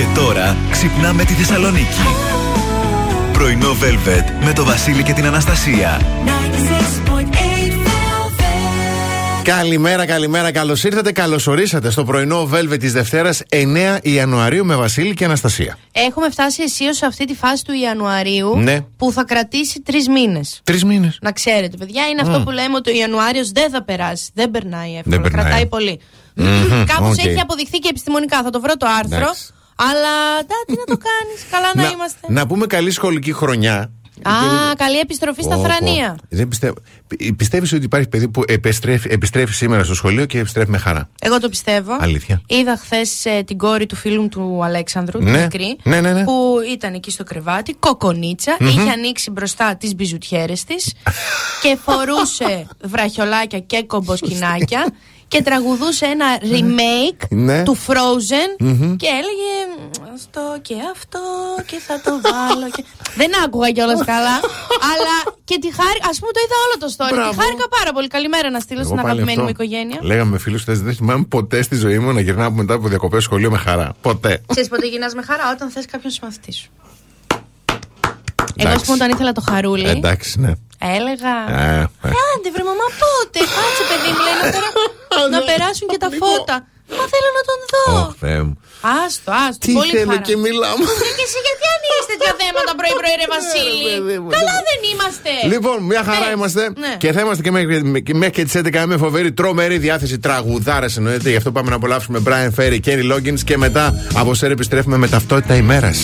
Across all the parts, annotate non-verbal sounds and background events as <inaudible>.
Και τώρα ξυπνάμε τη Θεσσαλονίκη. Πρωινό Velvet με το Βασίλη και την Αναστασία. Καλημέρα, καλημέρα, καλώς ήρθατε, καλώς ορίσατε στο πρωινό Velvet της Δευτέρας 9 Ιανουαρίου με Βασίλη και Αναστασία. Έχουμε φτάσει αισίως σε αυτή τη φάση του Ιανουαρίου Ναι. που θα κρατήσει τρεις μήνες. Τρεις μήνες. Να ξέρετε, παιδιά, είναι αυτό που λέμε ότι ο Ιανουάριος δεν θα περάσει. Δεν περνάει εύκολα. Δεν περνάει. Κρατάει πολύ. Μμμ, Κάπως οκ. έχει αποδειχθεί και επιστημονικά. Θα το βρω το άρθρο. Εντάξει. Αλλά ντά, τι να το κάνεις. Καλά να, είμαστε. να πούμε καλή σχολική χρονιά. Α, καλή επιστροφή στα Πω, πω. θρανία. Δεν πιστεύω. Πιστεύεις ότι υπάρχει παιδί που επιστρέφει, επιστρέφει σήμερα στο σχολείο και επιστρέφει με χαρά; Εγώ το πιστεύω. Αλήθεια. Είδα χθες την κόρη του φίλου μου του Αλέξανδρου, τη Ναι. μικρή, Ναι, ναι, ναι. που ήταν εκεί στο κρεβάτι, κοκονίτσα, είχε ανοίξει μπροστά τις μπιζουτιέρες της <laughs> και φορούσε βραχιολάκια και κομποσκινάκια <laughs> και τραγουδούσε ένα remake Ναι. του Frozen και έλεγε αυτό και αυτό και θα το βάλω. Και... Δεν άκουγα κιόλας καλά, αλλά και τη χάρη. Α πούμε το είδα όλο το story. Μπράβο. Τη χάρηκα πάρα πολύ. Καλημέρα να στείλω Εγώ στην πάλι αγαπημένη αυτό. μου οικογένεια. Λέγαμε με φίλους χθε, δεν θυμάμαι ποτέ στη ζωή μου να γυρνάω μετά από διακοπές σχολείο με χαρά. Ποτέ. Ξέρεις πότε γυρνάς με χαρά όταν θες κάποιον συμμαθητή σου. Εγώ, Εντάξει. α πούμε, όταν ήθελα το χαρούλι, Εντάξει, ναι. έλεγα. Ε, ε. Άντε, βρε μαμά, πότε. Κάτσε, παιδί μου, λέει, να, περα- να περάσουν και τα φώτα. Μα θέλω να τον δω. Ωχ, Θεέ μου. Άστο, άστο. Τι πολύ θέλω χαρά. και μιλάμε. Ε, Και εσύ γιατί ανοίγει τέτοια θέματα πρωί-πρωί, ρε Βασίλη; παιδί μου, Καλά ναι. δεν είμαστε. Λοιπόν, μια χαρά Πες. είμαστε Ναι. και θα είμαστε και μέχρι, και μέχρι και τις 11 με φοβερή τρομερή διάθεση τραγουδάρες εννοείται. Γι' αυτό πάμε να απολαύσουμε Brian Ferry, Kenny Loggins και μετά από σέρ επιστρέφουμε με ταυτότητα ημέρας.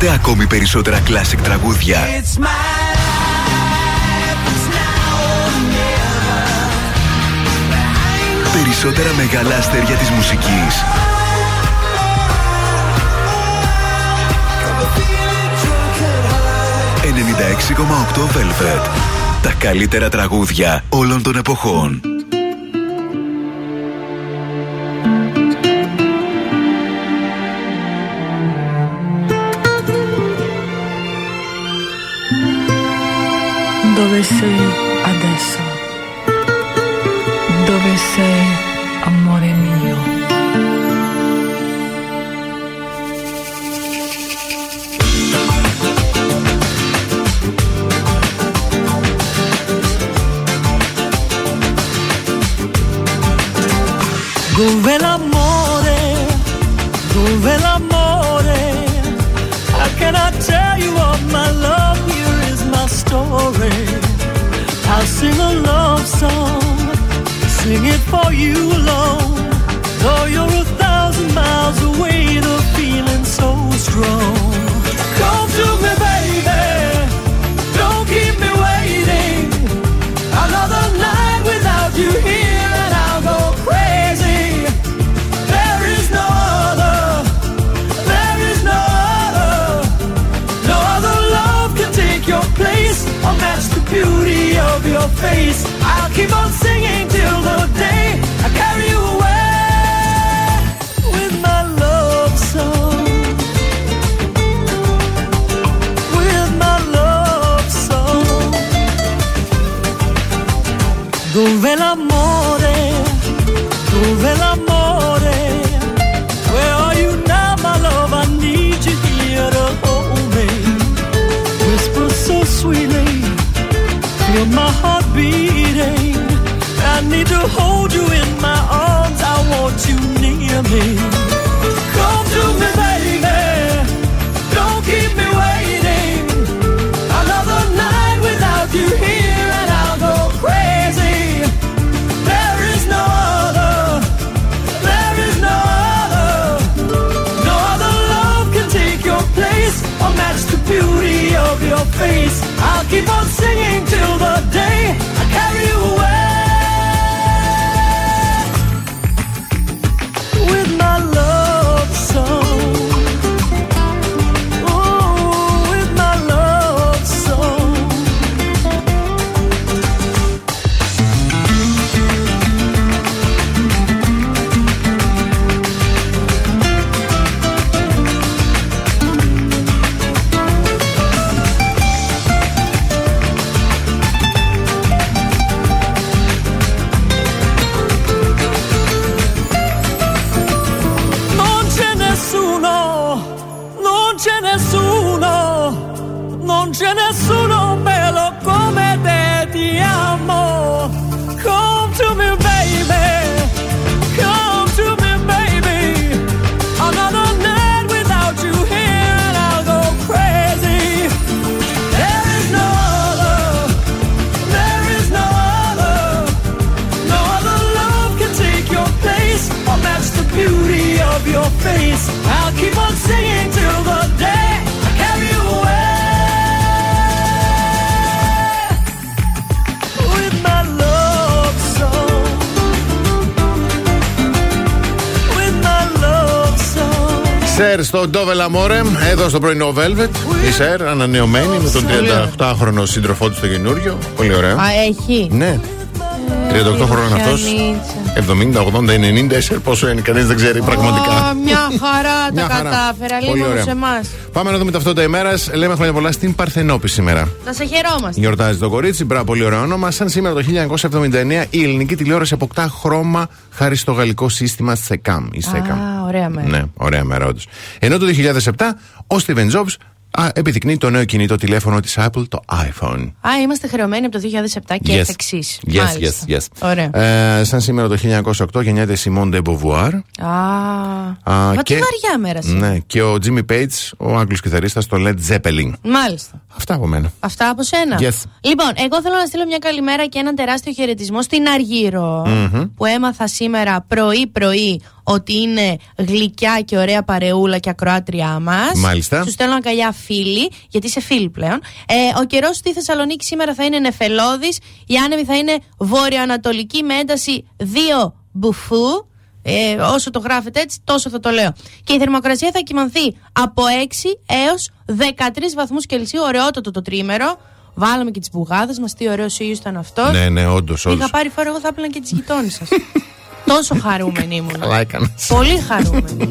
Ακούτε ακόμη περισσότερα classic τραγούδια. It's περισσότερα μεγάλα αστέρια της μουσικής. 96,8 Velvet. Τα καλύτερα τραγούδια όλων των εποχών. Dove sei adesso? Dove sei, amore mio? Dove I'll sing a love song, sing it for you alone. Though you're a thousand miles away, the feeling's so strong. Come to me, baby. Face. I'll keep on singing till the day I carry you away with my love song. With my love song. Dove l'amore? Dove l'amore? Where are you now, my love? I need you here to hold me. Whisper so sweetly, feel my heart beating. I need to hold you in my arms. I want you near me. Come to me, baby. Don't keep me waiting. Another night without you here, and I'll go crazy. There is no other. There is no other. No other love can take your place or match the beauty of your face. Keep on singing till the day στο Ντόβελ Αμόρε, εδώ στο πρωινό Velvet. Η Σερ, ανανεωμένη με τον 38χρονο σύντροφό του στο καινούριο. Πολύ ωραία. Α, έχει. Ναι. 38 χρόνων αυτός. 70, 80, 90, Σερ, πόσο είναι, κανείς δεν ξέρει πραγματικά. Α, μια χαρά <laughs> Μια τα χαρά. κατάφερα. Πολύ Λίγο ωραία. σε εμάς. Πάμε να δούμε ταυτότητα ημέρας. Λέμε χρόνια πολλά στην Παρθενόπη σήμερα. Να σε χαιρόμαστε. Γιορτάζει το κορίτσι, μπράβο, πολύ ωραίο όνομα. Σαν σήμερα το 1979 η ελληνική τηλεόραση αποκτά χρώμα χάρη στο γαλλικό σύστημα SECAM. Η SECAM. Α, ωραία μέρα. Ναι, ωραία μέρα, όντως. Ενώ το 2007 ο Steven Jobs α, επιδεικνύει το νέο κινητό τηλέφωνο της Apple, το iPhone. Α, είμαστε χρεωμένοι από το 2007 και εφ' εξής. Yes, Μάλιστα. yes, yes. Ωραία. Ε, σαν σήμερα το 1908 γεννιέται η Simone de Beauvoir. Α, Α, μα τι και- βαριά μέρα σήμερα. Ναι, και ο Jimmy Page, ο Άγγλος κιθαρίστας, στο Led Zeppelin. Μάλιστα. Αυτά από μένα. Αυτά από σένα. Yes. Λοιπόν, εγώ θέλω να στείλω μια καλημέρα και έναν τεράστιο χαιρετισμό στην αργυρο που έμαθα σήμερα πρωί-πρωί ότι είναι γλυκιά και ωραία παρεούλα και ακροάτριά μας. Μάλιστα. Του στέλνω αγκαλιά φίλοι, γιατί είσαι φίλοι πλέον. Ε, ο καιρός στη Θεσσαλονίκη σήμερα θα είναι νεφελώδης. Η άνεμη θα είναι βόρειο-ανατολική με ένταση 2 μπουφού. Ε, όσο το γράφετε έτσι, τόσο θα το λέω. Και η θερμοκρασία θα κοιμανθεί από 6 έως 13 βαθμούς Κελσίου. Ωραιότατο το τρίμερο. Βάλαμε και τις μπουγάδες μας, τι ωραίος ήλιος ήταν αυτός. Ναι, ναι, όντως. Είχα πάρει φόρο, εγώ θα έπαιρνα και τις γειτόνες σας. <laughs> Τόσο χαρούμενη ήμουν. Καλά έκανες. Πολύ χαρούμενη.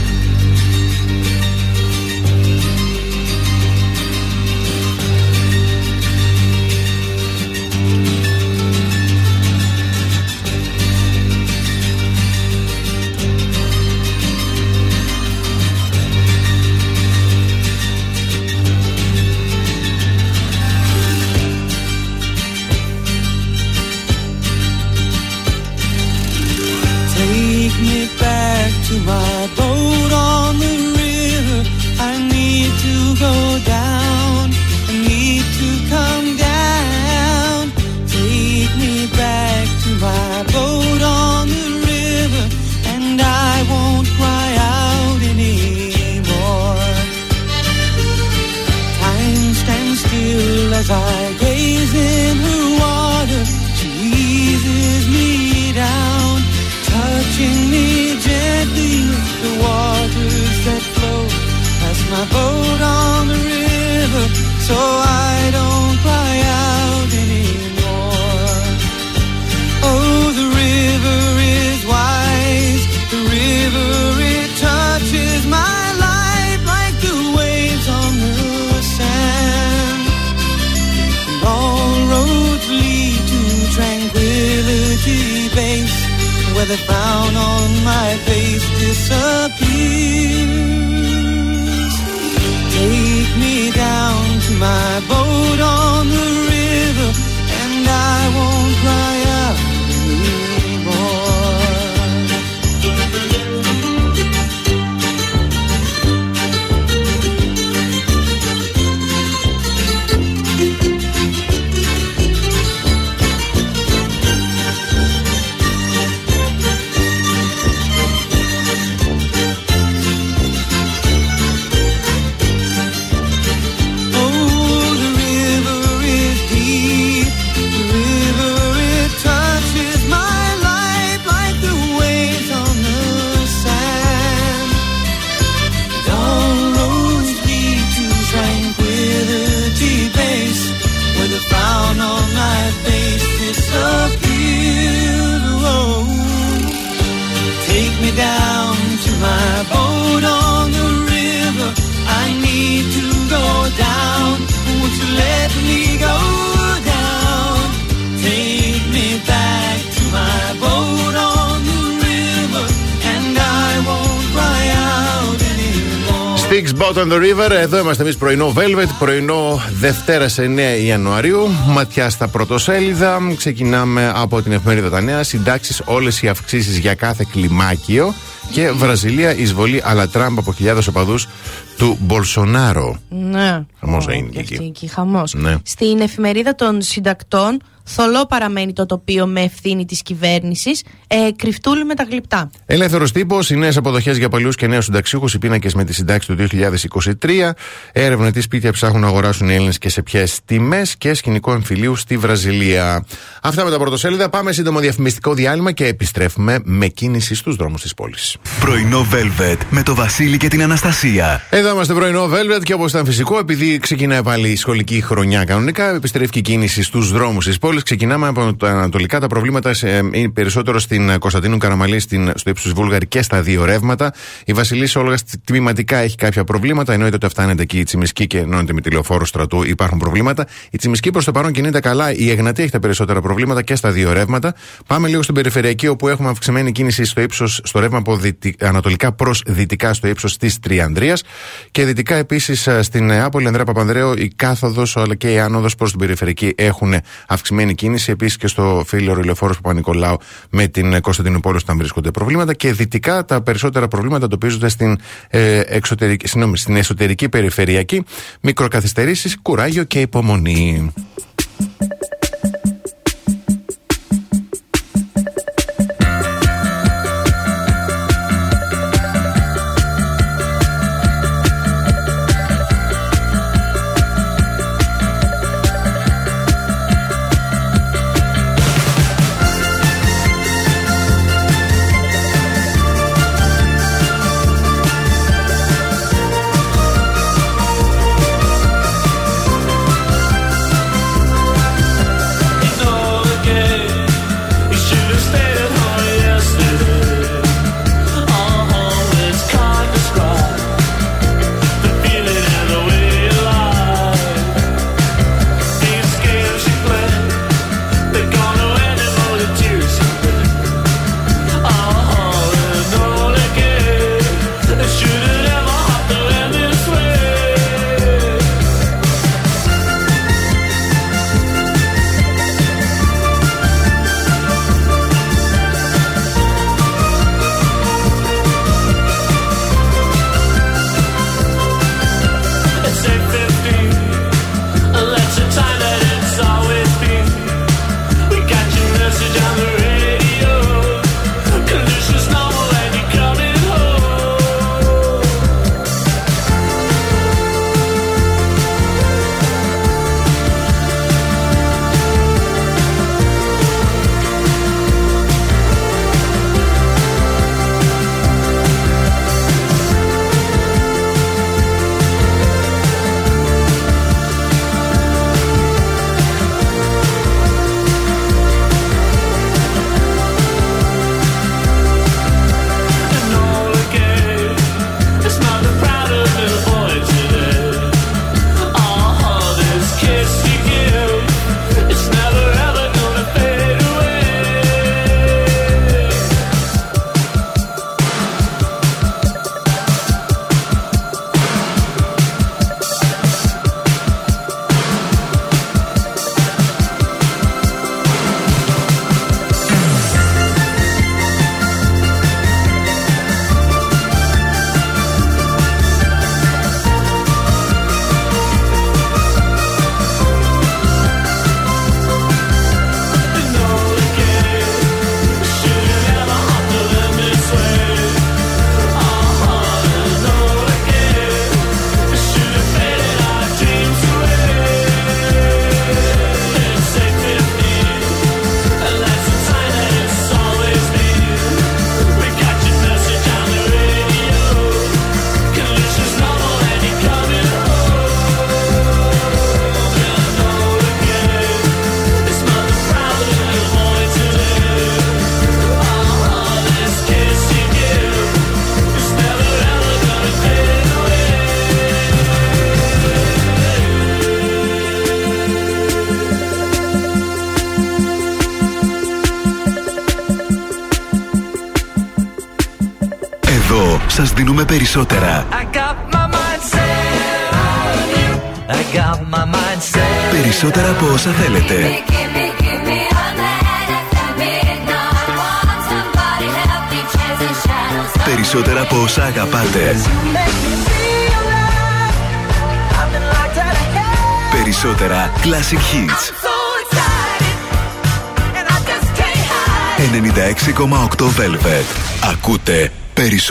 River. Εδώ είμαστε εμείς πρωινό Velvet. Πρωινό Δευτέρα 9 Ιανουαρίου. Ματιά στα πρωτοσέλιδα. Ξεκινάμε από την εφημερίδα Τα Νέα. Συντάξεις όλες οι αυξήσεις για κάθε κλιμάκιο. Και Βραζιλία εισβολή αλλά Τραμπ από χιλιάδες οπαδούς του Μπολσονάρο. Ναι. Χαμός Ω, έγινε και εκεί. αυτή εκεί, χαμός. Ναι. Στην εφημερίδα των συντακτών, θολό παραμένει το τοπίο με ευθύνη της κυβέρνησης. Ε, κρυφτούλη με τα γλυπτά. Ελεύθερος τύπος, οι νέες αποδοχές για παλιού και νέους συνταξιούχους, οι πίνακες με τη συντάξη του 2023. Έρευνα τι σπίτια ψάχνουν να αγοράσουν οι Έλληνες και σε ποιες τιμές και σκηνικό εμφυλίου στη Βραζιλία. Αυτά με τα πρωτοσέλιδα. Πάμε σύντομο διαφημιστικό διάλειμμα και επιστρέφουμε με κίνηση στους δρόμους της πόλης. Πρωινό Velvet με το Βασίλη και την Αναστασία. Εδώ είμαστε πρωινό Velvet και όπως ήταν φυσικό, επειδή ξεκινάει πάλι η σχολική χρονιά κανονικά, επιστρέφει και η κίνηση στους δρόμους της πόλης. Ξεκινάμε από τα ανατολικά. Τα προβλήματα σε, είναι περισσότερο στην Κωνσταντίνου Καραμαλή, στην, στο ύψος Βούλγαρη και στα δύο ρεύματα. Η Βασιλή Όλγα τμηματικά έχει κάποια προβλήματα. Εννοείται ότι φτάνεται εκεί η Τσιμισκή και εννοείται με τηλεοφόρο στρατού υπάρχουν προβλήματα. Η Τσιμισκή προς το παρόν κινείται καλά. Η Εγνατή έχει τα περισσότερα προβλήματα και στα δύο ρεύματα. Πάμε λίγο στην περιφερειακή όπου έχουμε αυξημένη κίνηση στο ύψος, στο ρεύμα από δυτι- ανατολικά προς δυτικά στο ύψος της Τριανδρίας. Και δυτικά επίσης στην Νεάπολη, Ανδρέα Παπανδρέου, η κάθοδος αλλά και η άνοδος προς την περιφερειακή έχουν αυξημένη κίνηση. Επίσης και στο φίλο Ρηλεφόρος Παπα-Νικολάου με την Κωνσταντινούπολη όταν βρίσκονται προβλήματα. Και δυτικά τα περισσότερα προβλήματα εντοπίζονται στην, ε, εξωτερική, συγγνώμη, στην εσωτερική περιφερειακή. Μικροκαθυστερήσεις, κουράγιο και υπομονή.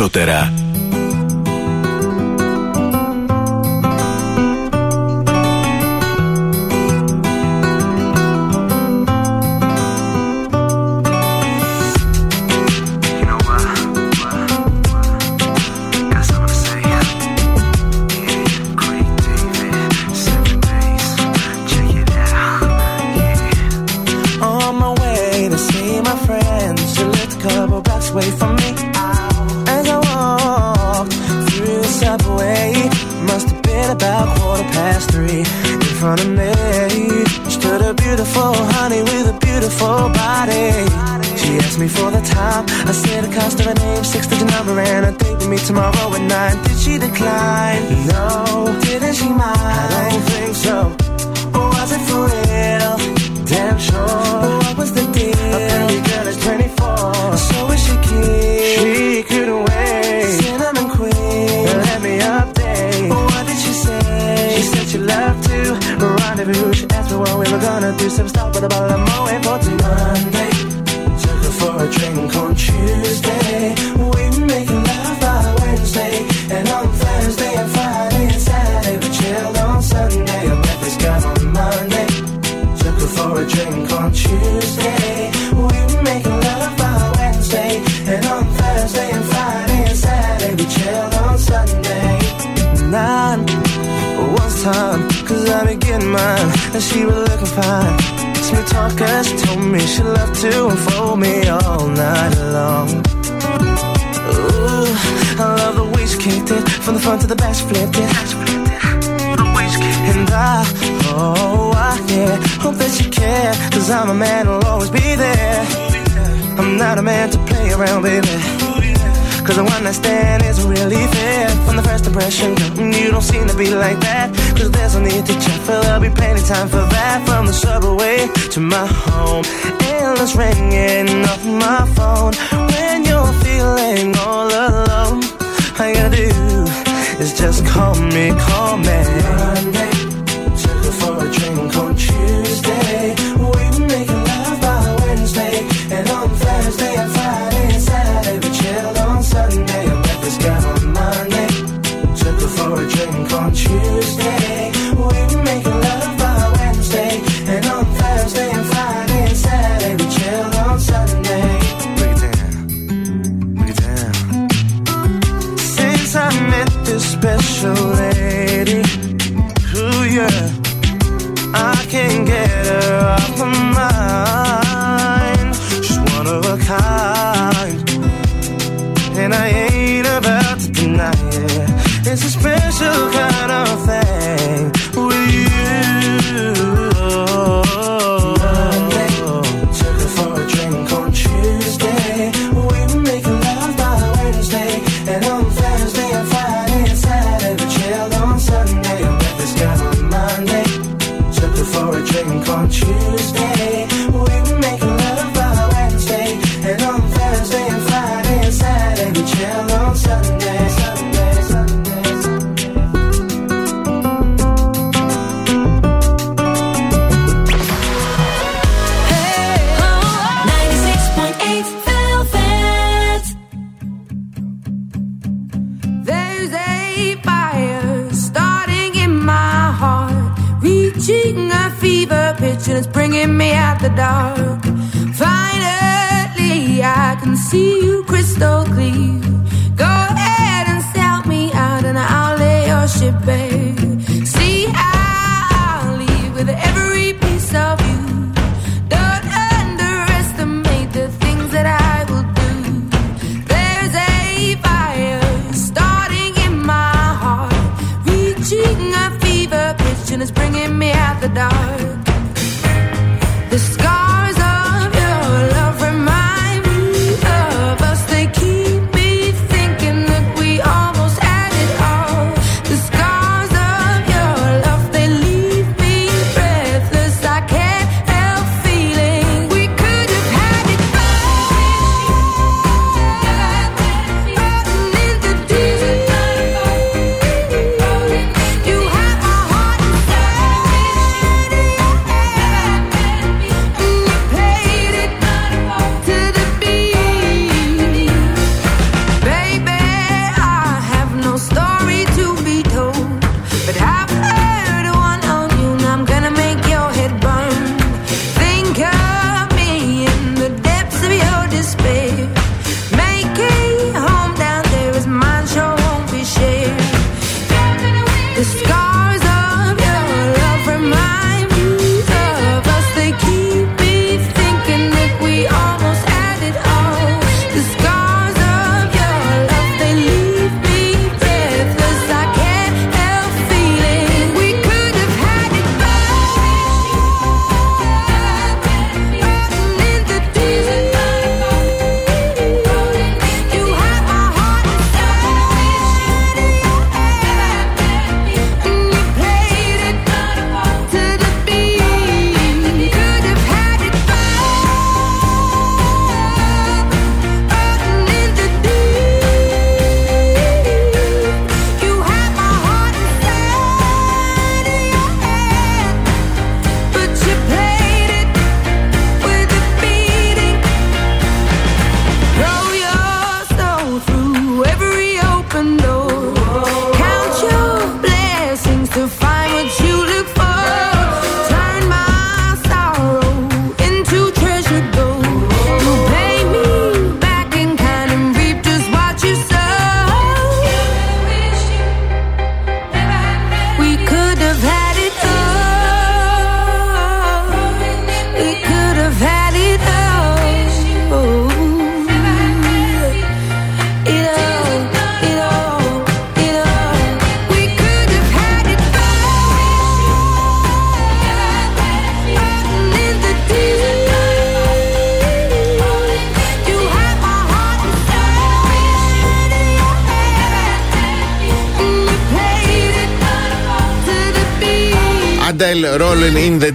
περισσότερα. Oh. she was looking fine. It's me she told me she loved to unfold me all night long. Ooh, I love the way she kicked it, from the front to the back, she flipped it. And I, oh, I, yeah, hope that you care, cause I'm a man who'll always be there. I'm not a man to play around, baby. Cause the one I stand isn't really fair From the first impression, girl, you don't seem to be like that cause there's no need to check for there'll be plenty time for that From the subway to my home. Endless ringing off my phone When you're feeling all alone. All you gotta do is just call me, call me. Monday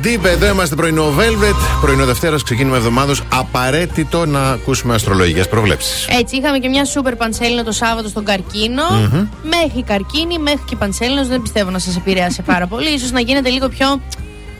Deep. Εδώ είμαστε πρωινό Velvet. Πρωινό Δευτέρας, ξεκίνημα εβδομάδος. Απαραίτητο να ακούσουμε αστρολογικές προβλέψεις. Έτσι, είχαμε και μια σούπερ πανσέλινο το Σάββατο στον καρκίνο. Μέχρι καρκίνη, μέχρι και πανσέλινος. Δεν πιστεύω να σας επηρέασε πάρα πολύ. σω να γίνετε λίγο πιο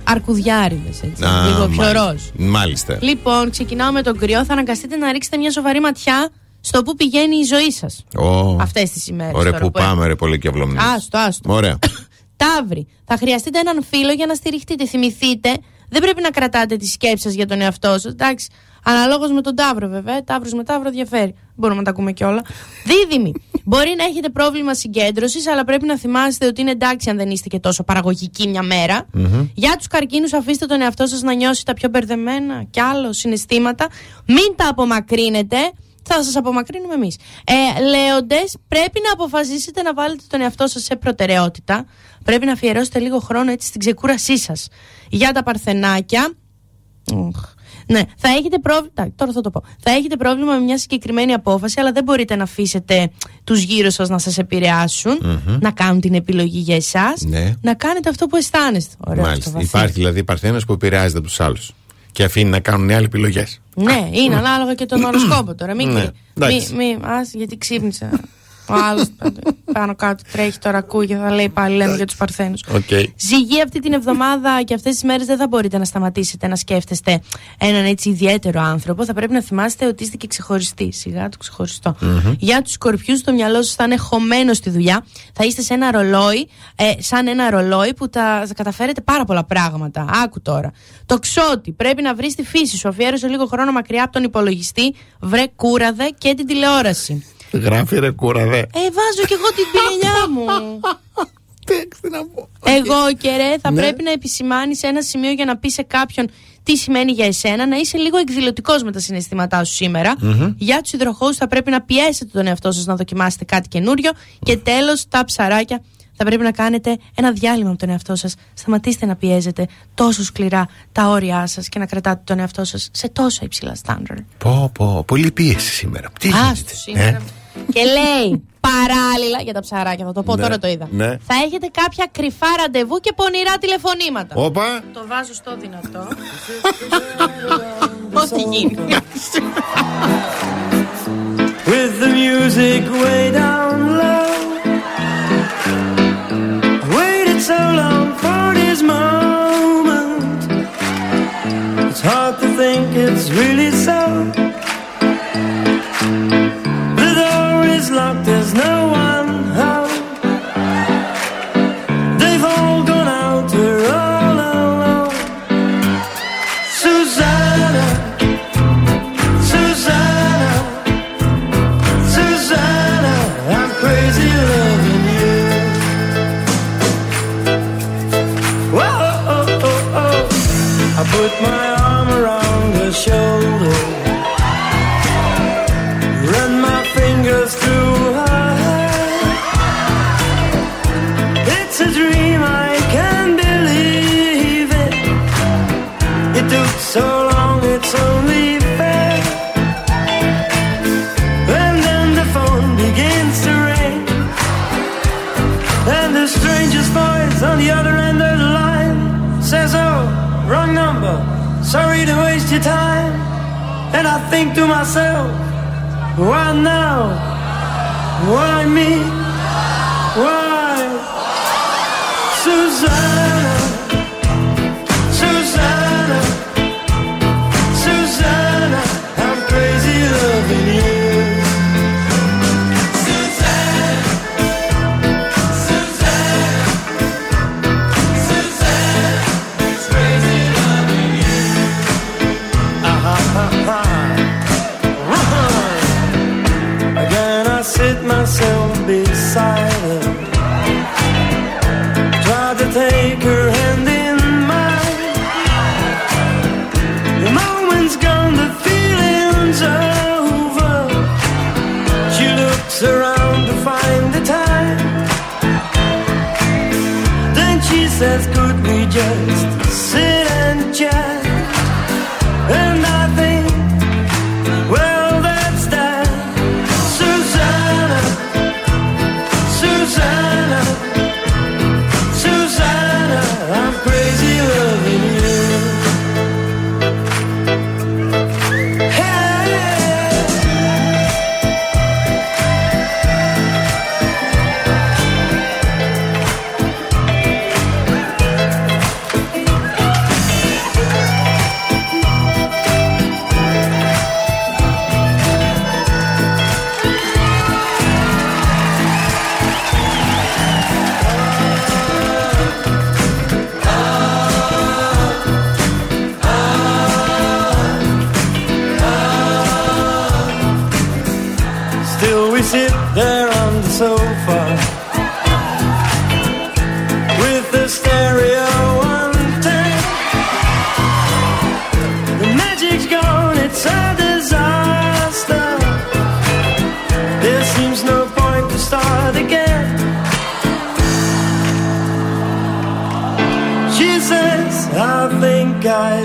αρκουδιάριδες. Λίγο πιο μάλιστα. ροζ. Μάλιστα. Λοιπόν, ξεκινάω με τον κρυό. Θα αναγκαστείτε να ρίξετε μια σοβαρή ματιά στο που πηγαίνει η ζωή σας. Ω, Αυτές τις ημέρες. Ωραία, πού πάμε, ρε, πολύ και αυλομνή. Άστο, άστο. Ωραία. <coughs> Ταύρι. Θα χρειαστείτε έναν φίλο για να στηριχτείτε. Θυμηθείτε, δεν πρέπει να κρατάτε τις σκέψεις σα για τον εαυτό σας. Εντάξει. Αναλόγως με τον Ταύρο, βέβαια. Ταύρος με Ταύρο διαφέρει. Μπορούμε να τα ακούμε κιόλα. Δίδυμη. Μπορεί να έχετε πρόβλημα συγκέντρωσης, αλλά πρέπει να θυμάστε ότι είναι εντάξει αν δεν είστε και τόσο παραγωγικοί μια μέρα. Για τους καρκίνους, αφήστε τον εαυτό σας να νιώσει τα πιο μπερδεμένα κι άλλο συναισθήματα. Μην τα απομακρύνετε. Θα σας απομακρύνουμε εμείς. Ε, Λέοντες, πρέπει να αποφασίσετε να βάλετε τον εαυτό σας σε προτεραιότητα. Πρέπει να αφιερώσετε λίγο χρόνο έτσι στην ξεκούρασή σας. Για τα παρθενάκια. Οχ. Ναι, θα έχετε πρόβλημα. Τώρα θα το πω. Θα έχετε πρόβλημα με μια συγκεκριμένη απόφαση, αλλά δεν μπορείτε να αφήσετε τους γύρω σας να σας επηρεασουν να κάνουν την επιλογή για εσάς. Ναι. Να κάνετε αυτό που αισθάνεστε. Ωραίο αυτό, Μάλιστα. βαθύ. Υπάρχει δηλαδή παρθένος που επηρεάζεται από τους άλλους. Και αφήνει να κάνουν οι άλλοι επιλογές. Ναι, είναι ανάλογα και τον οροσκόπο τώρα. Μην Ναι, κρυ- εντάξει. μη, μη, ας, γιατί ξύπνησα. Ο άλλος πάνω κάτω τρέχει τώρα, ακούει και θα λέει πάλι λέμε για τους Παρθένους. Οκ. Ζυγή αυτή την εβδομάδα και αυτές τις μέρες δεν θα μπορείτε να σταματήσετε να σκέφτεστε έναν έτσι ιδιαίτερο άνθρωπο. Θα πρέπει να θυμάστε ότι είστε και ξεχωριστοί. Σιγά το ξεχωριστό Για τους σκορπιούς, το μυαλό σας θα είναι χωμένο στη δουλειά. Θα είστε σε ένα ρολόι, ε, σαν ένα ρολόι που τα, θα καταφέρετε πάρα πολλά πράγματα. Άκου τώρα. Τοξότη, πρέπει να βρεις τη φύση σου. Αφιέρωσε λίγο χρόνο μακριά από τον υπολογιστή. Βρε κούραδε και την τηλεόραση. Γράφει ρε κούραδε. Ε, βάζω κι εγώ την πυρελιά μου. <laughs> Τι να πω. Εγώ και ρε, θα Ναι. πρέπει να επισημάνεις ένα σημείο για να πεις σε κάποιον τι σημαίνει για εσένα, να είσαι λίγο εκδηλωτικός με τα συναισθήματά σου σημερα Για τους υδροχώους θα πρέπει να πιέσετε τον εαυτό σας να δοκιμάσετε κάτι καινούριο. Και τέλος, τα ψαράκια θα πρέπει να κάνετε ένα διάλειμμα από τον εαυτό σας. Σταματήστε να πιέζετε τόσο σκληρά τα όρια σας και να κρατάτε τον εαυτό σας σε τόσο υψηλά στάνταρ. Πω, πω, πολύ πίεση σήμερα. Τι Άστο γίνεται. σήμερα. ε; Και λέει παράλληλα για τα ψαράκια, θα το πω Ναι, τώρα το είδα. ναι. Θα έχετε κάποια κρυφά ραντεβού και πονηρά τηλεφωνήματα. Όπα. Το βάζω στο δυνατό. <laughs> Ό,τι γίνει. with the music way down low. So long for this moment. It's hard to think it's really so. Time. And I think to myself, Why now? Why me? Why? Susanna. Says, Could we just guys.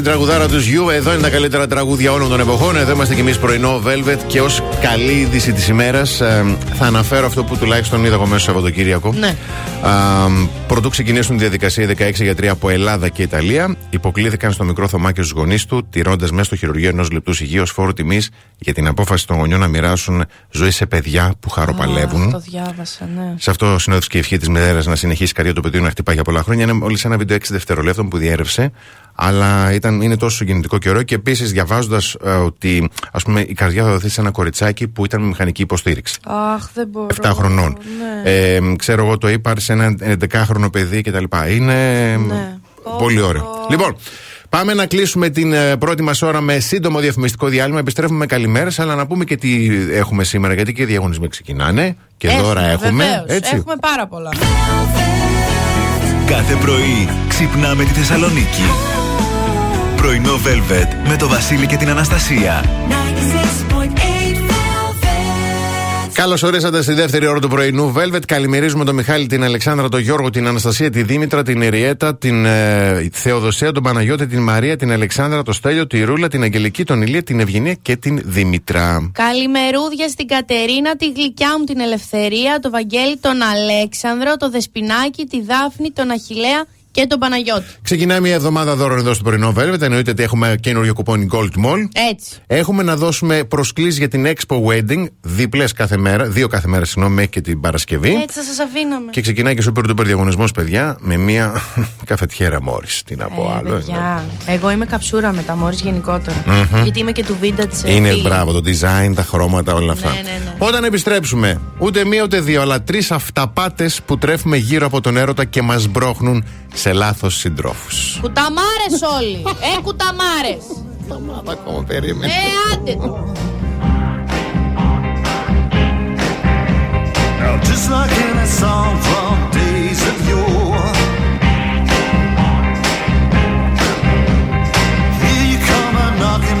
Στην τραγουδάρα τους You. Εδώ είναι τα καλύτερα τραγούδια όλων των εποχών. Εδώ είμαστε κι εμείς πρωινό Velvet. Και ως καλή είδηση της ημέρας θα αναφέρω αυτό που τουλάχιστον είδα εγώ μέσα στο Σαββατοκύριακο. Ναι. Α, πρωτού ξεκινήσουν τη διαδικασία 16 γιατροί από Ελλάδα και Ιταλία, υποκλήθηκαν στο μικρό Θωμά στους γονείς του, τηρώντας μέσα στο χειρουργείο ενός λεπτού υγεία φόρο τιμής για την απόφαση των γονιών να μοιράσουν ζωή σε παιδιά που χαροπαλεύουν. Το διάβασα, ναι. Σε αυτό συνόδευσε και η ευχή της μητέρας να συνεχίσει η καριέρα του παιδιού να χτυπάει για πολλά χρόνια. Είναι μόλις ένα βίντεο 6 δευτερολέπτων που διέρευσε. Αλλά ήταν, είναι τόσο συγκινητικό και ωραίο. Και επίσης διαβάζοντας ότι ας πούμε, η καρδιά θα δοθεί σε ένα κοριτσάκι που ήταν με μηχανική υποστήριξη. Αχ, δεν μπορώ. 7 χρονών. Ναι. Ε, ξέρω εγώ το είπα σε ένα 11χρονο παιδί κτλ. Είναι Ναι. πολύ ωραίο. Λοιπόν, πάμε να κλείσουμε την ε, πρώτη μας ώρα με σύντομο διαφημιστικό διάλειμμα. Επιστρέφουμε με καλημέρες, αλλά να πούμε και τι έχουμε σήμερα, γιατί και οι διαγωνισμοί ξεκινάνε. Και δώρα έχουμε. βεβαίως. Έτσι. Έχουμε πάρα πολλά. Κάθε πρωί ξυπνάμε τη Θεσσαλονίκη. Πρωινό Velvet με το Βασίλη και την Αναστασία. Καλώς ορίσατε στη δεύτερη ώρα του πρωινού Velvet. Καλημερίζουμε τον Μιχάλη, την Αλεξάνδρα, τον Γιώργο, την Αναστασία, τη Δήμητρα, την Εριέτα, την ε, Θεοδοσία, τον Παναγιώτη, την Μαρία, την Αλεξάνδρα, τον Στέλιο, τη Ρούλα, την Αγγελική, τον Ηλία, την Ευγενία και την Δήμητρα. Καλημερούδια στην Κατερίνα, τη γλυκιά μου την Ελευθερία, το Βαγγέλη, τον Αλέξανδρο, το Δεσπινάκι, τη Δάφνη, τον Αχηλέα και τον Παναγιώτη. Ξεκινάει μια εβδομάδα δώρων εδώ στο πρωινό Velvet. Εννοείται ότι έχουμε καινούριο κουπόνι Gold Mall. Έτσι. Έχουμε να δώσουμε προσκλήσεις για την Expo Wedding, διπλές κάθε μέρα, δύο κάθε μέρα, συγγνώμη, μέχρι και την Παρασκευή. Έτσι θα σας αφήναμε. Και ξεκινάει και super duper διαγωνισμός, παιδιά, με μια <laughs> καφετιέρα μόρις. Τι να πω Ε, άλλο. παιδιά, Εγώ είμαι καψούρα με τα μόρις γενικότερα. Μμμ. Γιατί είμαι και του vintage. ε, Είναι φίλη. μπράβο, το design, τα χρώματα, όλα αυτά. Ναι, ναι, ναι. Όταν επιστρέψουμε, ούτε μία ούτε δύο, αλλά τρεις αυταπάτες που τρέφουμε γύρω από τον έρωτα και μας μπρώχνουν σε λάθος συντρόφους. Κουταμάρες όλοι. ε, κουταμάρες. Ακόμα περίμενε. Ε, άντε το. Now, just like in a song from days of yore, here you come a knocking,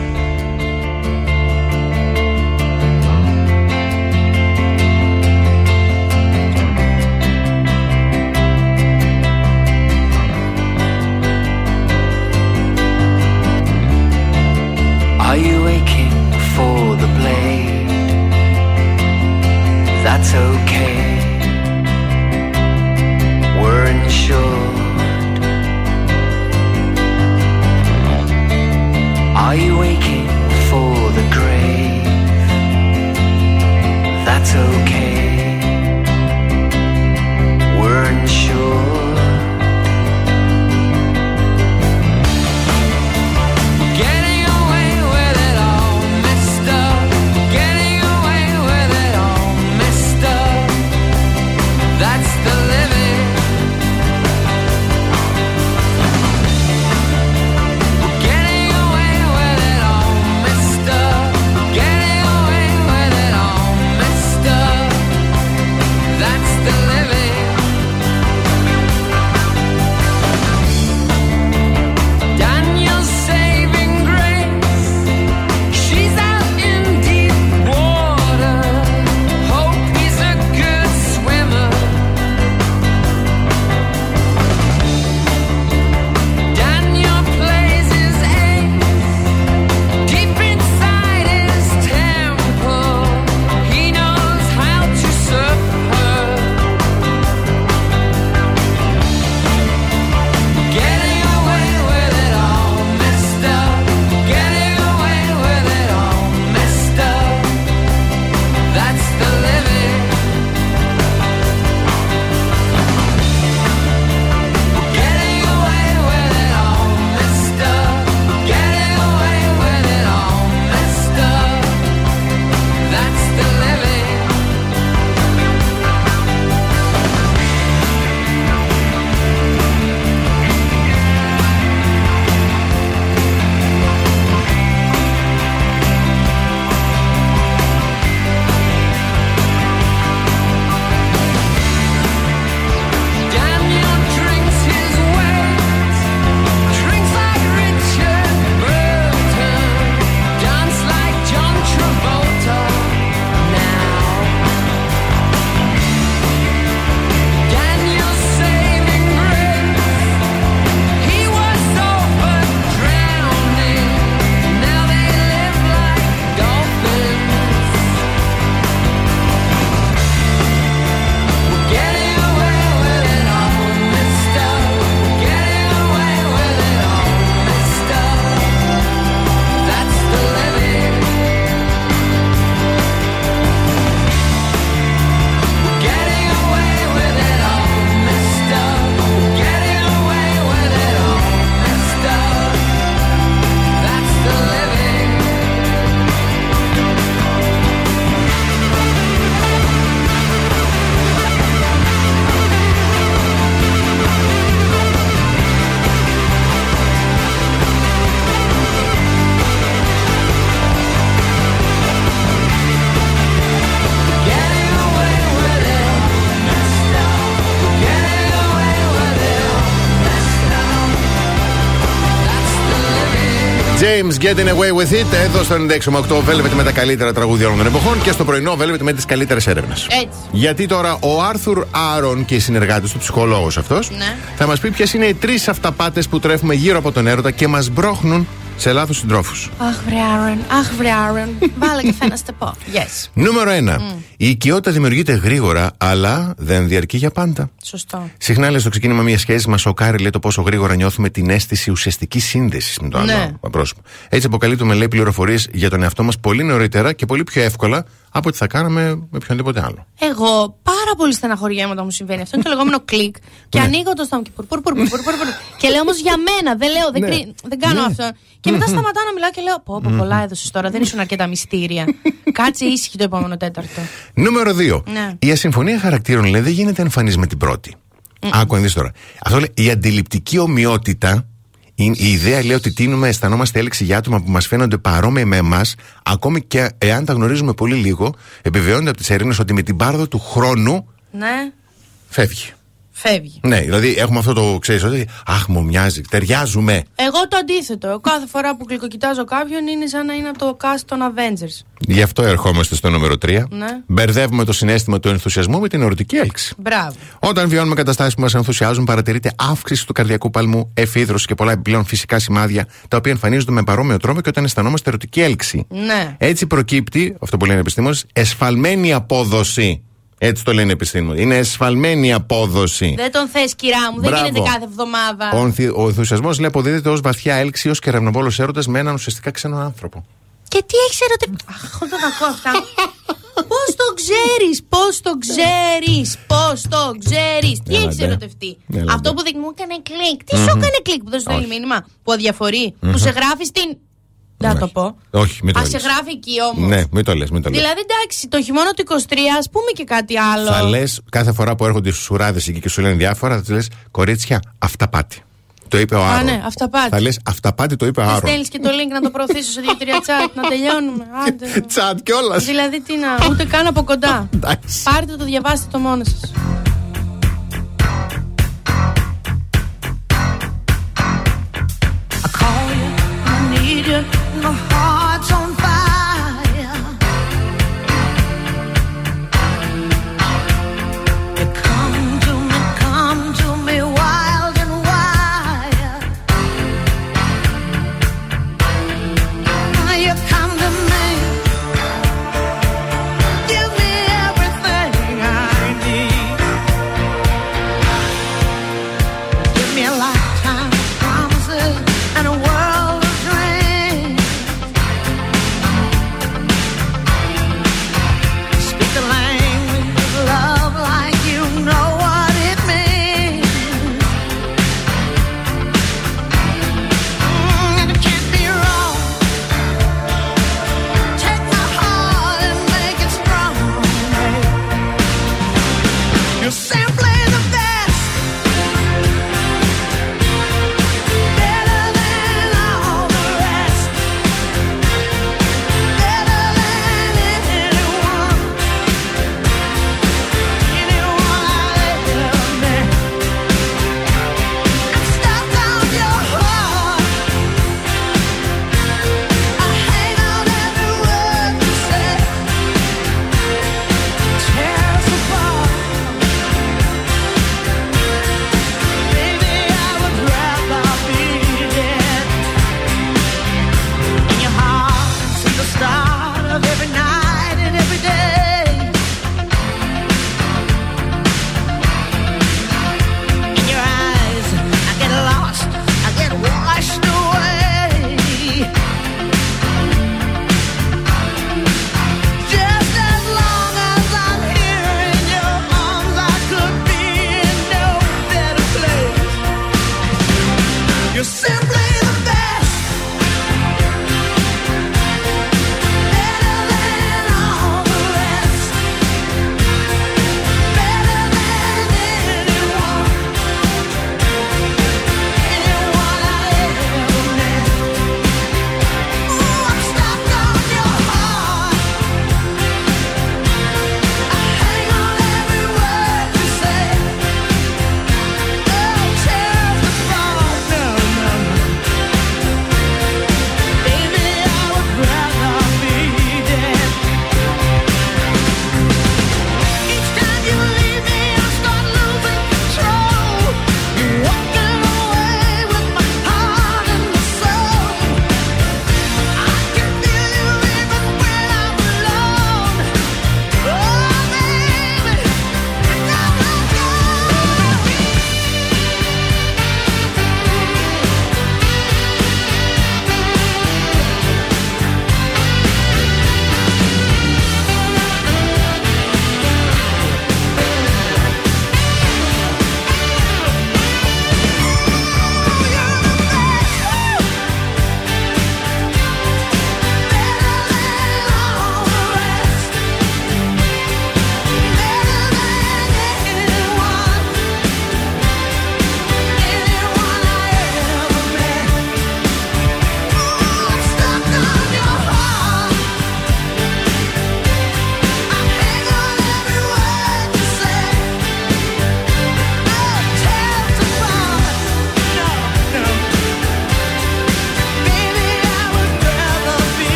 That's okay. James Getting Away with It εδώ στο 96,8 Velvet με τα καλύτερα τραγούδια όλων των εποχών και στο πρωινό Velvet με τις καλύτερες έρευνες. Έτσι. Γιατί τώρα ο Άρθουρ Άρον και οι συνεργάτες του, ψυχολόγος αυτός, Ναι. θα μας πει ποιες είναι οι τρεις αυταπάτες που τρέφουμε γύρω από τον έρωτα και μας μπρώχνουν σε λάθος συντρόφους. Αχ, βρε Άρον, αχ, βρε Άρον. <laughs> Βάλε και να ste πω. Yes. Νούμερο 1. Η οικειότητα δημιουργείται γρήγορα, αλλά δεν διαρκεί για πάντα. Σωστό. Συχνά λέει στο ξεκίνημα μια σχέση μα σοκάρει λέει το πόσο γρήγορα νιώθουμε την αίσθηση ουσιαστική σύνδεσης με το άλλο Ναι. πρόσωπο. Έτσι αποκαλύπτουμε λέει πληροφορίες για τον εαυτό μας πολύ νωρίτερα και πολύ πιο εύκολα από ό,τι θα κάναμε με οποιονδήποτε άλλο. Εγώ πάρα πολύ στεναχωριέμαι όταν μου συμβαίνει αυτό. Είναι το λεγόμενο κλικ. Και Ναι. ανοίγω το στόμα και πουρ, πουρ, πουρ, πουρ, πουρ, πουρ. Και λέω όμως για μένα, δεν λέω, δεν, Ναι. κρύ- δεν κάνω Ναι. αυτό. Και μετά σταματάω να μιλάω και λέω: Πω, πω, πολλά έδωσες τώρα, δεν ήσουν αρκετά μυστήρια. <laughs> Κάτσε ήσυχη το επόμενο τέταρτο. Νούμερο 2. Ναι. Η ασυμφωνία χαρακτήρων λέει δεν γίνεται εμφανής με την πρώτη. Άκου να δεις τώρα. Αυτό λέει, η αντιληπτική ομοιότητα. Η, η ιδέα λέει ότι τίνουμε, αισθανόμαστε έλεξη για άτομα που μας φαίνονται παρόμοια με εμάς, ακόμη και εάν τα γνωρίζουμε πολύ λίγο, επιβεβαιώνεται από τις έρευνε ότι με την πάροδο του χρόνου Ναι, φεύγει. Φεύγει. Ναι, δηλαδή έχουμε αυτό το ξέρεις ότι. Αχ, μου μοιάζει, ταιριάζουμε. Εγώ το αντίθετο. Κάθε φορά που γλυκοκοιτάζω κάποιον είναι σαν να είναι από το cast των Avengers. Γι' αυτό ερχόμαστε στο νούμερο 3. Ναι. Μπερδεύουμε το συνέστημα του ενθουσιασμού με την ερωτική έλξη. Μπράβο. Όταν βιώνουμε καταστάσεις που μας ενθουσιάζουν, παρατηρείται αύξηση του καρδιακού παλμού, εφίδρωση και πολλά επιπλέον φυσικά σημάδια, τα οποία εμφανίζονται με παρόμοιο τρόπο και όταν αισθανόμαστε ερωτική έλξη. Ναι. Έτσι προκύπτει, αυτό που λένε οι επιστήμονες, εσφαλμένη απόδοση. Έτσι το λένε οι επιστήμονες. Είναι εσφαλμένη απόδοση. Δεν τον θες, κυρά μου. Δεν Μπράβο. γίνεται κάθε εβδομάδα. Ο, ενθυ- ο ενθουσιασμός λέει αποδίδεται ως βαθιά έλξη, ως κεραυνοβόλο έρωτας με έναν ουσιαστικά ξένο άνθρωπο. Και τι έχεις ερωτευτεί. Αχ, δεν τα ακούω αυτά. <laughs> Πώς το ξέρεις, πώς το ξέρεις, πώς το ξέρεις. Τι Έλα, έχεις ντε. ερωτευτεί; Έλα, Αυτό ντε. που δεν μου έκανε κλικ. Τι σου έκανε κλικ που δεν σου στέλνει Όχι. μήνυμα. Που αδιαφορεί. Που σε γράφει στην. Δεν θα το πω. Όχι, μην το Α σε λες. γράφει εκεί όμως. Ναι, μην το λες, μην το λες. Δηλαδή εντάξει, το χειμώνα του 23, ας πούμε και κάτι άλλο. Θα λες κάθε φορά που έρχονται οι σουράδες εκεί και σου λένε διάφορα, θα του λες Κορίτσια, αυταπάτη. Το είπε ο Α, Άρον. ναι, αυταπάτη. Θα λες αυταπάτη, το είπε ο Θα Άρον. στέλνεις και το link να το προωθήσω σε δύο-τρία <laughs> chat, να τελειώνουμε. Άντε. <laughs> Τσάτ κιόλας. Δηλαδή τι να, ούτε καν από κοντά. <laughs> Εντάξει. Πάρτε το, διαβάστε το μόνος σας. I call you, I need you,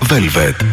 Velvet.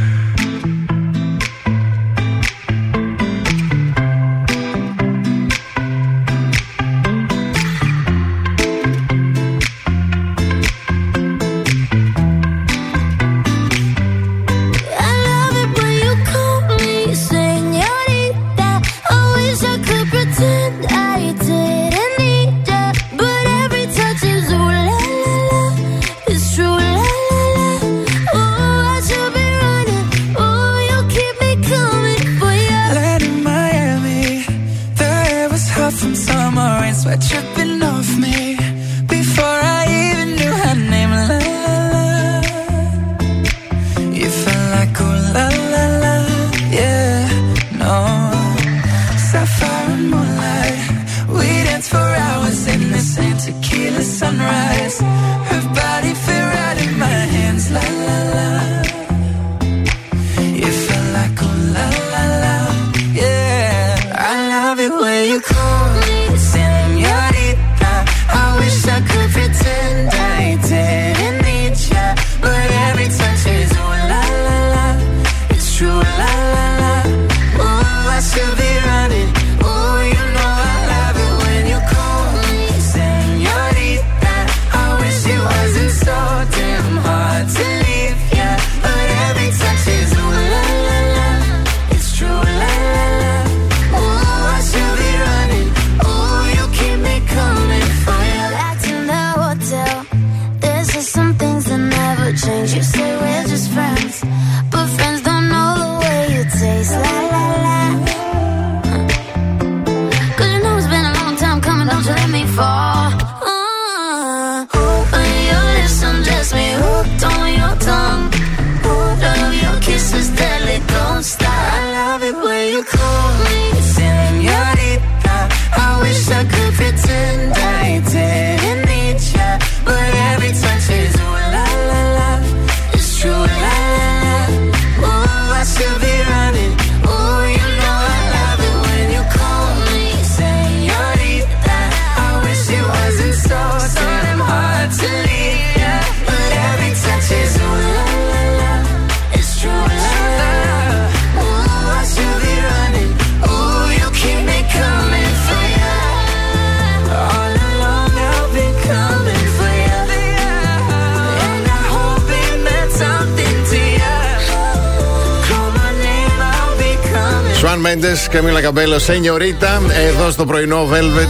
Μέντες, Καμίλα Καμπέλο, Σενιωρίτα, εδώ στο πρωινό Velvet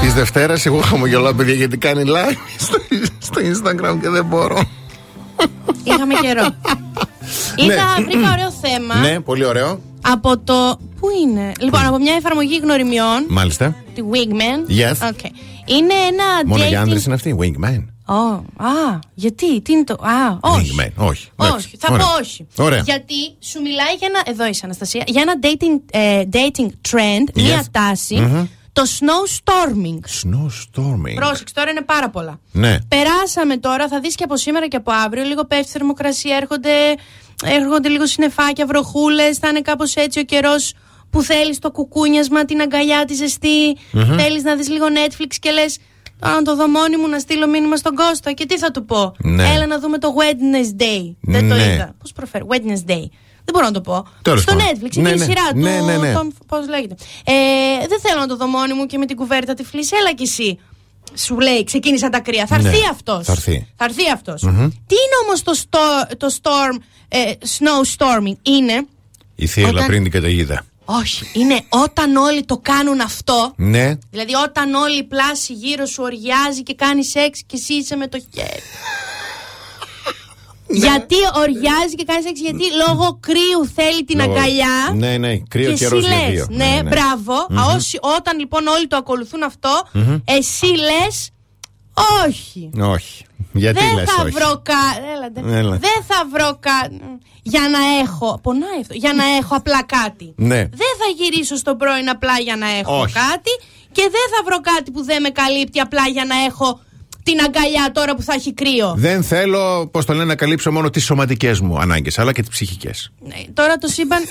της Δευτέρας. Εγώ χαμογελάω, παιδιά, γιατί κάνει live στο, στο Instagram και δεν μπορώ. Είχαμε καιρό. <laughs> Είδα, βρήκα ωραίο θέμα Ναι, πολύ ωραίο. από το. Πού είναι; Λοιπόν, από μια εφαρμογή γνωριμιών, Μάλιστα. τη Wigman. Yes. Okay. Είναι ένα Μόνο dating... για άντρε είναι αυτή, Wingman. Ω, α, γιατί, τι είναι το. Α, όχι. Wingman, όχι. Εντάξει. Όχι, θα Ωραία. πω όχι. Ωραία. Γιατί σου μιλάει για ένα. Εδώ είσαι, Αναστασία. Για ένα dating, ε, dating trend, μία Yes. τάση. Μμμ. Το snowstorming. Snowstorming. Πρόσεξε, τώρα είναι πάρα πολλά. Ναι. Περάσαμε τώρα, θα δεις και από σήμερα και από αύριο. Λίγο πέφτει η θερμοκρασία, έρχονται, έρχονται λίγο συννεφάκια, βροχούλες, θα είναι κάπως έτσι ο καιρός που θέλεις το κουκούνιασμα, την αγκαλιά, τη ζεστή. Μμμ. Θέλεις να δεις λίγο Netflix και λες «Α, να το δω μόνη μου να στείλω μήνυμα στον Κώστα. Και τι θα του πω. Ναι. Έλα να δούμε το Wednesday. Δεν το Ναι. είδα. Πώς προφέρω. Wednesday. Δεν μπορώ να το πω. Τέλος Στο πάντων. Netflix, Ναι, είναι η ναι. σειρά του. Ναι, ναι, ναι. Tom- πώς λέγεται. Ε, δεν θέλω να το δω μόνη μου και με την κουβέρτα τη φλής. Έλα κι εσύ. Σου λέει, ξεκίνησαν τα κρύα. Θα Ναι, έρθει αυτός. θα έρθει. Θα έρθει αυτός. Μμμ. Τι είναι όμως το, στο, το storm, ε, snowstorming, είναι. Η θεία Όταν- Λαπρίνη καταιγίδα. Όχι, είναι όταν όλοι το κάνουν αυτό. Ναι. Δηλαδή όταν όλη η πλάση γύρω σου οριάζει και κάνεις σεξ και εσύ είσαι με το χέρι. γιατί οριάζει και κάνεις σεξ, γιατί λόγω κρύου θέλει την Λόγω- αγκαλιά. Ναι, ναι, κρύο και καιρός εσύ για λες, δύο. Ναι, μπράβο. Μμμ. Α, όσοι- όταν λοιπόν όλοι το ακολουθούν αυτό, Μμμ. εσύ λες. Όχι. Όχι. Γιατί δεν λες θα όχι; βρω κα... Έλατε. Έλα. Δεν θα βρω κα... Για να έχω. Πονάει αυτό. Για να έχω απλά κάτι. Ναι. Δεν θα γυρίσω στον πρώην απλά για να έχω Όχι. κάτι. Και δεν θα βρω κάτι που δεν με καλύπτει απλά για να έχω την αγκαλιά τώρα που θα έχει κρύο. Δεν θέλω, πώς το λένε, να καλύψω μόνο τις σωματικές μου ανάγκες, αλλά και τις ψυχικές. Ναι, τώρα το σύμπαν.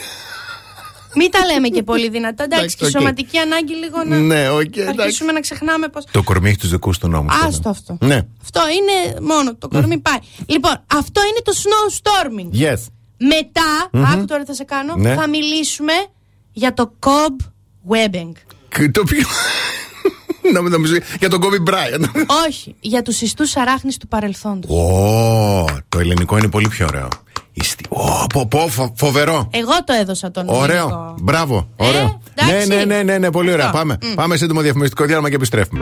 Μην τα λέμε και πολύ δυνατά. Εντάξει, Εντάξει, και η οκ. σωματική ανάγκη λίγο να. Ναι, οκ, θα εντάξει. αρχίσουμε να ξεχνάμε πώ. Το κορμί έχει τους δικούς του νόμους. Άστο αυτό. Ναι. Αυτό είναι μόνο. Το κορμί πάει. Λοιπόν, αυτό είναι το snowstorming. Yes. Μετά, Μμμ. άκου τώρα τι θα σε κάνω, Ναι. θα μιλήσουμε για το cob webbing. Και Το οποίο. Νόμι- νομίζω για τον Kobe Bryant. Όχι, για τους ιστούς αράχνης του παρελθόντος. Ω, το ελληνικό είναι πολύ πιο ωραίο. Ιστι- Ω, πω, πω, φο- φοβερό. Εγώ το έδωσα τον Ωραίο. ελληνικό. Μπράβο. Ωραίο. ναι, εντάξει. ναι, ναι, ναι, ναι, πολύ ωραία. Αυτό. Πάμε. Μμ. Πάμε σύντομο διαφημιστικό διάλειμμα και επιστρέφουμε.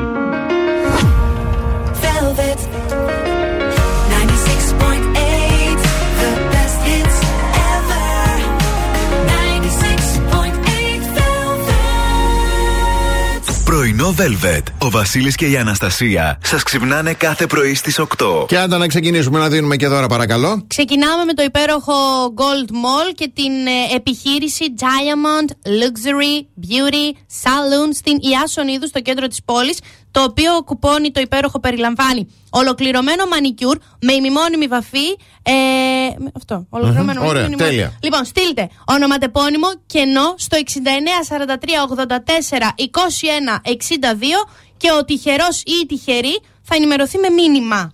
Πρωινό Velvet. Ο Βασίλης και η Αναστασία σας ξυπνάνε κάθε πρωί στις 8. Και άντα να ξεκινήσουμε να δίνουμε και δώρα, παρακαλώ. Ξεκινάμε με το υπέροχο Gold Mall και την ε, επιχείρηση Diamond Luxury Beauty Saloon στην Ιάσονίδου στο κέντρο της πόλης το οποίο κουπόνι το υπέροχο περιλαμβάνει ολοκληρωμένο μανικιούρ με ημιμόνιμη βαφή ε, με- αυτό, ολοκληρωμένο Μμμ, ωραία, μανικιούρ, τέλεια. ημιμόνιμη- Λοιπόν, στείλτε ονοματεπώνυμο κενό στο 69 43 84 21 62 και ο τυχερός ή η τυχερή θα ενημερωθεί με μήνυμα.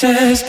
pieces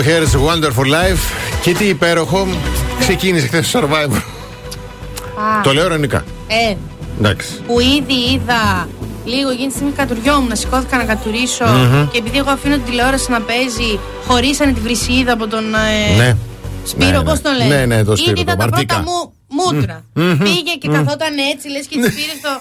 από Harris Wonderful Life. Και τι υπέροχο ξεκίνησε χθες το Survivor. Α, Το λέω ειρωνικά. Ε, Εντάξει. που ήδη είδα λίγο εκείνη τη στιγμή κατουριόμουν, σηκώθηκα να κατουρίσω Μμμ. και επειδή εγώ αφήνω την τηλεόραση να παίζει, χωρίσανε τη βρυσίδα από τον ε, Ναι. Σπύρο, Ναι, ναι. πώς τον λένε; Ναι, ναι, το Σπύρο, Ήδη το είδα τα Μαρτίκα. πρώτα μου μούτρα. Μμμ. Πήγε και Μμμ. καθόταν έτσι, λες και τη πήρε το...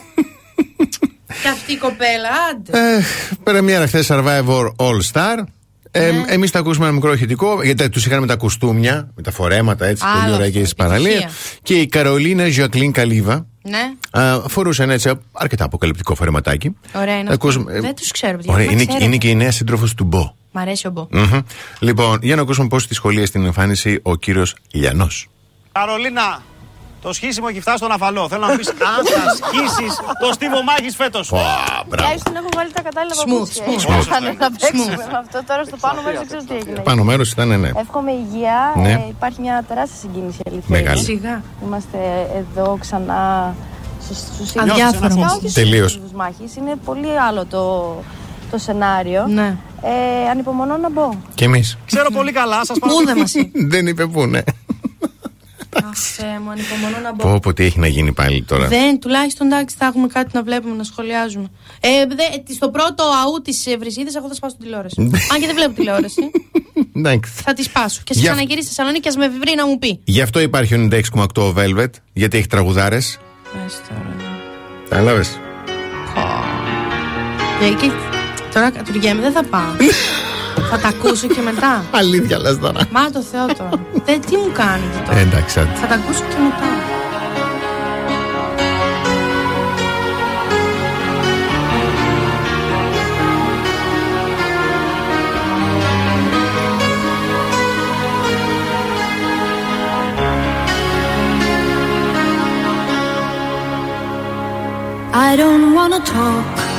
<laughs> και αυτή η κοπέλα, άντε. Ε, Πρεμιέρα χθες Survivor All Star. Ε, Ναι. Εμείς τα ακούσαμε ένα μικρό ηχητικό, γιατί τους είχαν με τα κουστούμια, με τα φορέματα έτσι, Άλλο πολύ ωραία αυτό, και στι παραλίε. επιτυχία. Και η Καρολίνα Ζωακλίν Καλίβα Ναι, α, φορούσε ένα έτσι αρκετά αποκαλυπτικό φορεματάκι. ωραία είναι. Θα αυτό. ακούσουμε- ε, Δεν τους ξέρω. παιδιά, Ωραία, μα είναι, ξέρετε. είναι και η νέα σύντροφος του Μπο. Μ' αρέσει ο Μπο. Μμμ. Λοιπόν, για να ακούσουμε πώς τη σχολεία στην εμφάνιση ο κύριος Λιανός. Καρολίνα, το σχίσιμο έχει φτάσει στον αφαλό. Θέλω να μου πεις αν θα σκίσει το στίβο μάχης φέτος. Τουλάχιστον έχω βάλει τα κατάλληλα Smooth, παπούτσια. smooth. Ήρθανε να παίξουμε Smooth. με αυτό. Τώρα στο πάνω μέρος δεν ξέρω τι έγινε. Πάνω μέρος ήταν, ναι. Εύχομαι υγεία. Ναι. Ε, υπάρχει μια τεράστια συγκίνηση αλήθεια. Μεγάλη. είναι. Σιγά. Είμαστε εδώ ξανά στους, στους Αδιάφορο. Βασικά, όχι στους Τελείως. ίδιους μάχης. Είναι πολύ άλλο το, το σενάριο. Ναι. Ε, ανυπομονώ να μπω. Και εμείς. Ξέρω πολύ καλά, σας Πού δεν μας είπε. Δεν είπε πού, ναι. Αχ, Θεέ μου, ανυπομονώ να μπω. Πω, πω, τι έχει να γίνει πάλι τώρα. Δεν, τουλάχιστον εντάξει, θα έχουμε κάτι να βλέπουμε, να σχολιάζουμε. Ε, δε, στο πρώτο αού της Βρυσίδη, εγώ θα σπάσω την τηλεόραση. <laughs> Αν και δεν βλέπω τηλεόραση. Εντάξει. θα τη σπάσω. Και σα Για- ξαναγυρίσει στη Θεσσαλονίκη και ας με βρει να μου πει. Γι' αυτό υπάρχει ο 96,8 ο Velvet, γιατί έχει τραγουδάρες. Πες τώρα. Κατάλαβες; Ε, και τώρα κατουργέμαι, δεν θα πάω. <laughs> θα τα ακούσω και μετά. <laughs> Αλήθεια λες τώρα. Μα το Θεό τώρα. δεν, τι μου κάνετε τώρα. Ε, εντάξει, άντε. Θα τα ακούσω και μετά. I don't wanna talk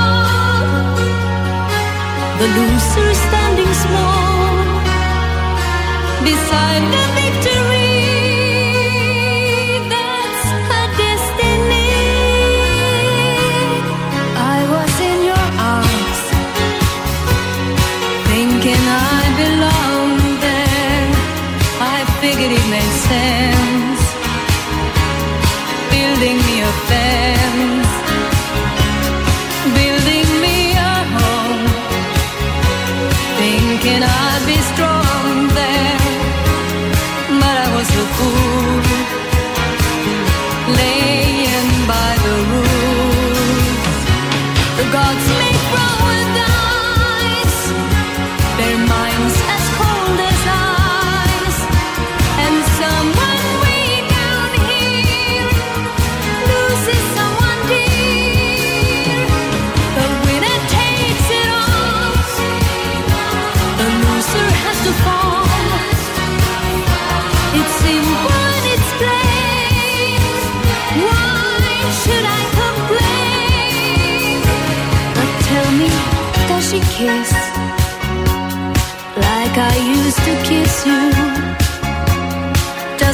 the loser standing small beside the victory.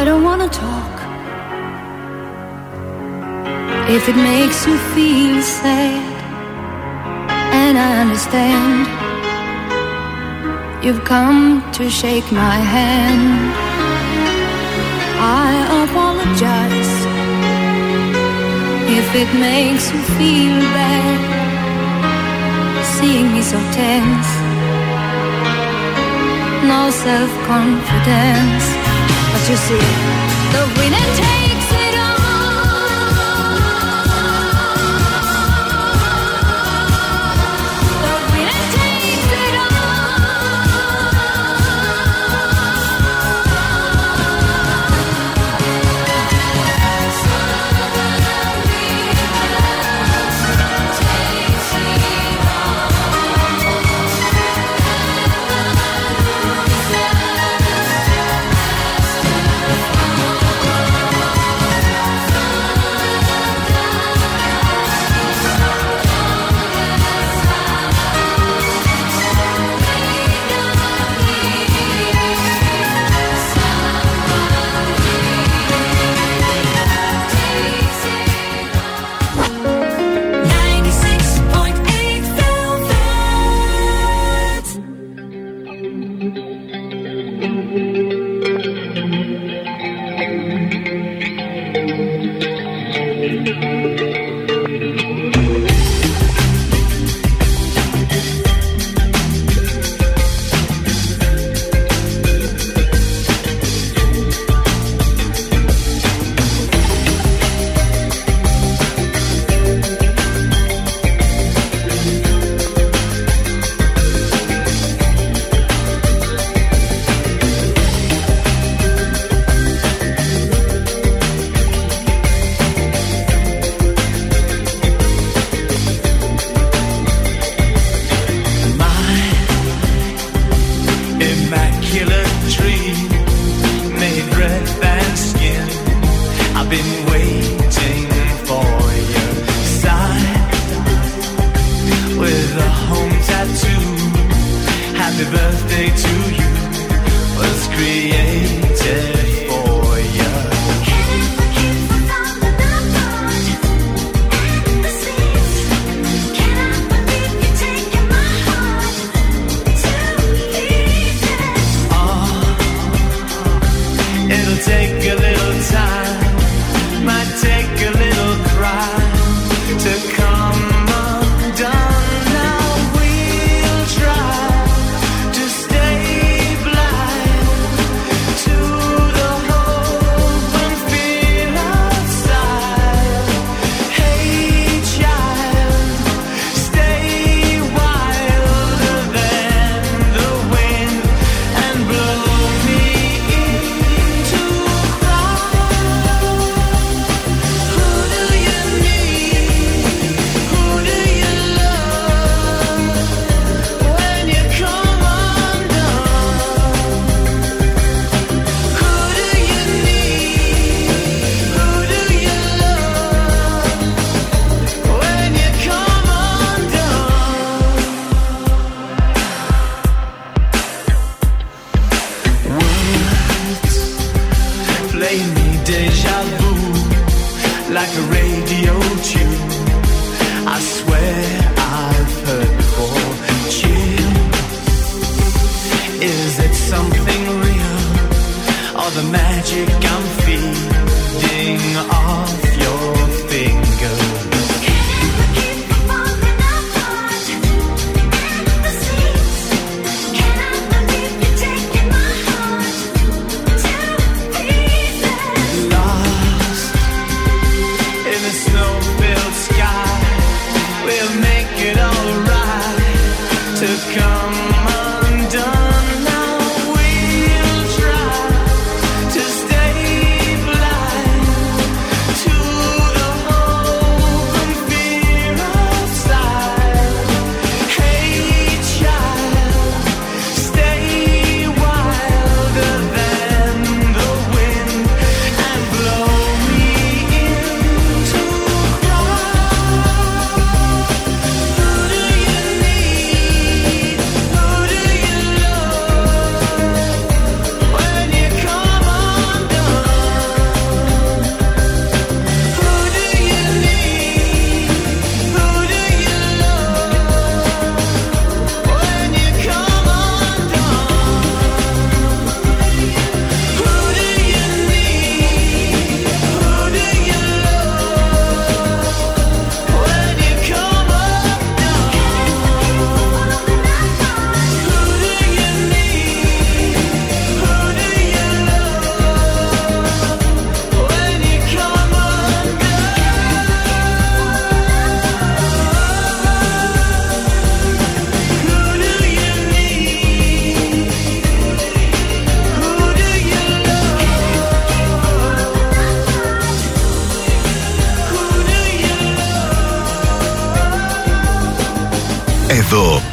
I don't wanna talk. If it makes you feel sad and I understand. You've come to shake my hand. I apologize if it makes you feel bad. Seeing me so tense, no self confidence. But you see,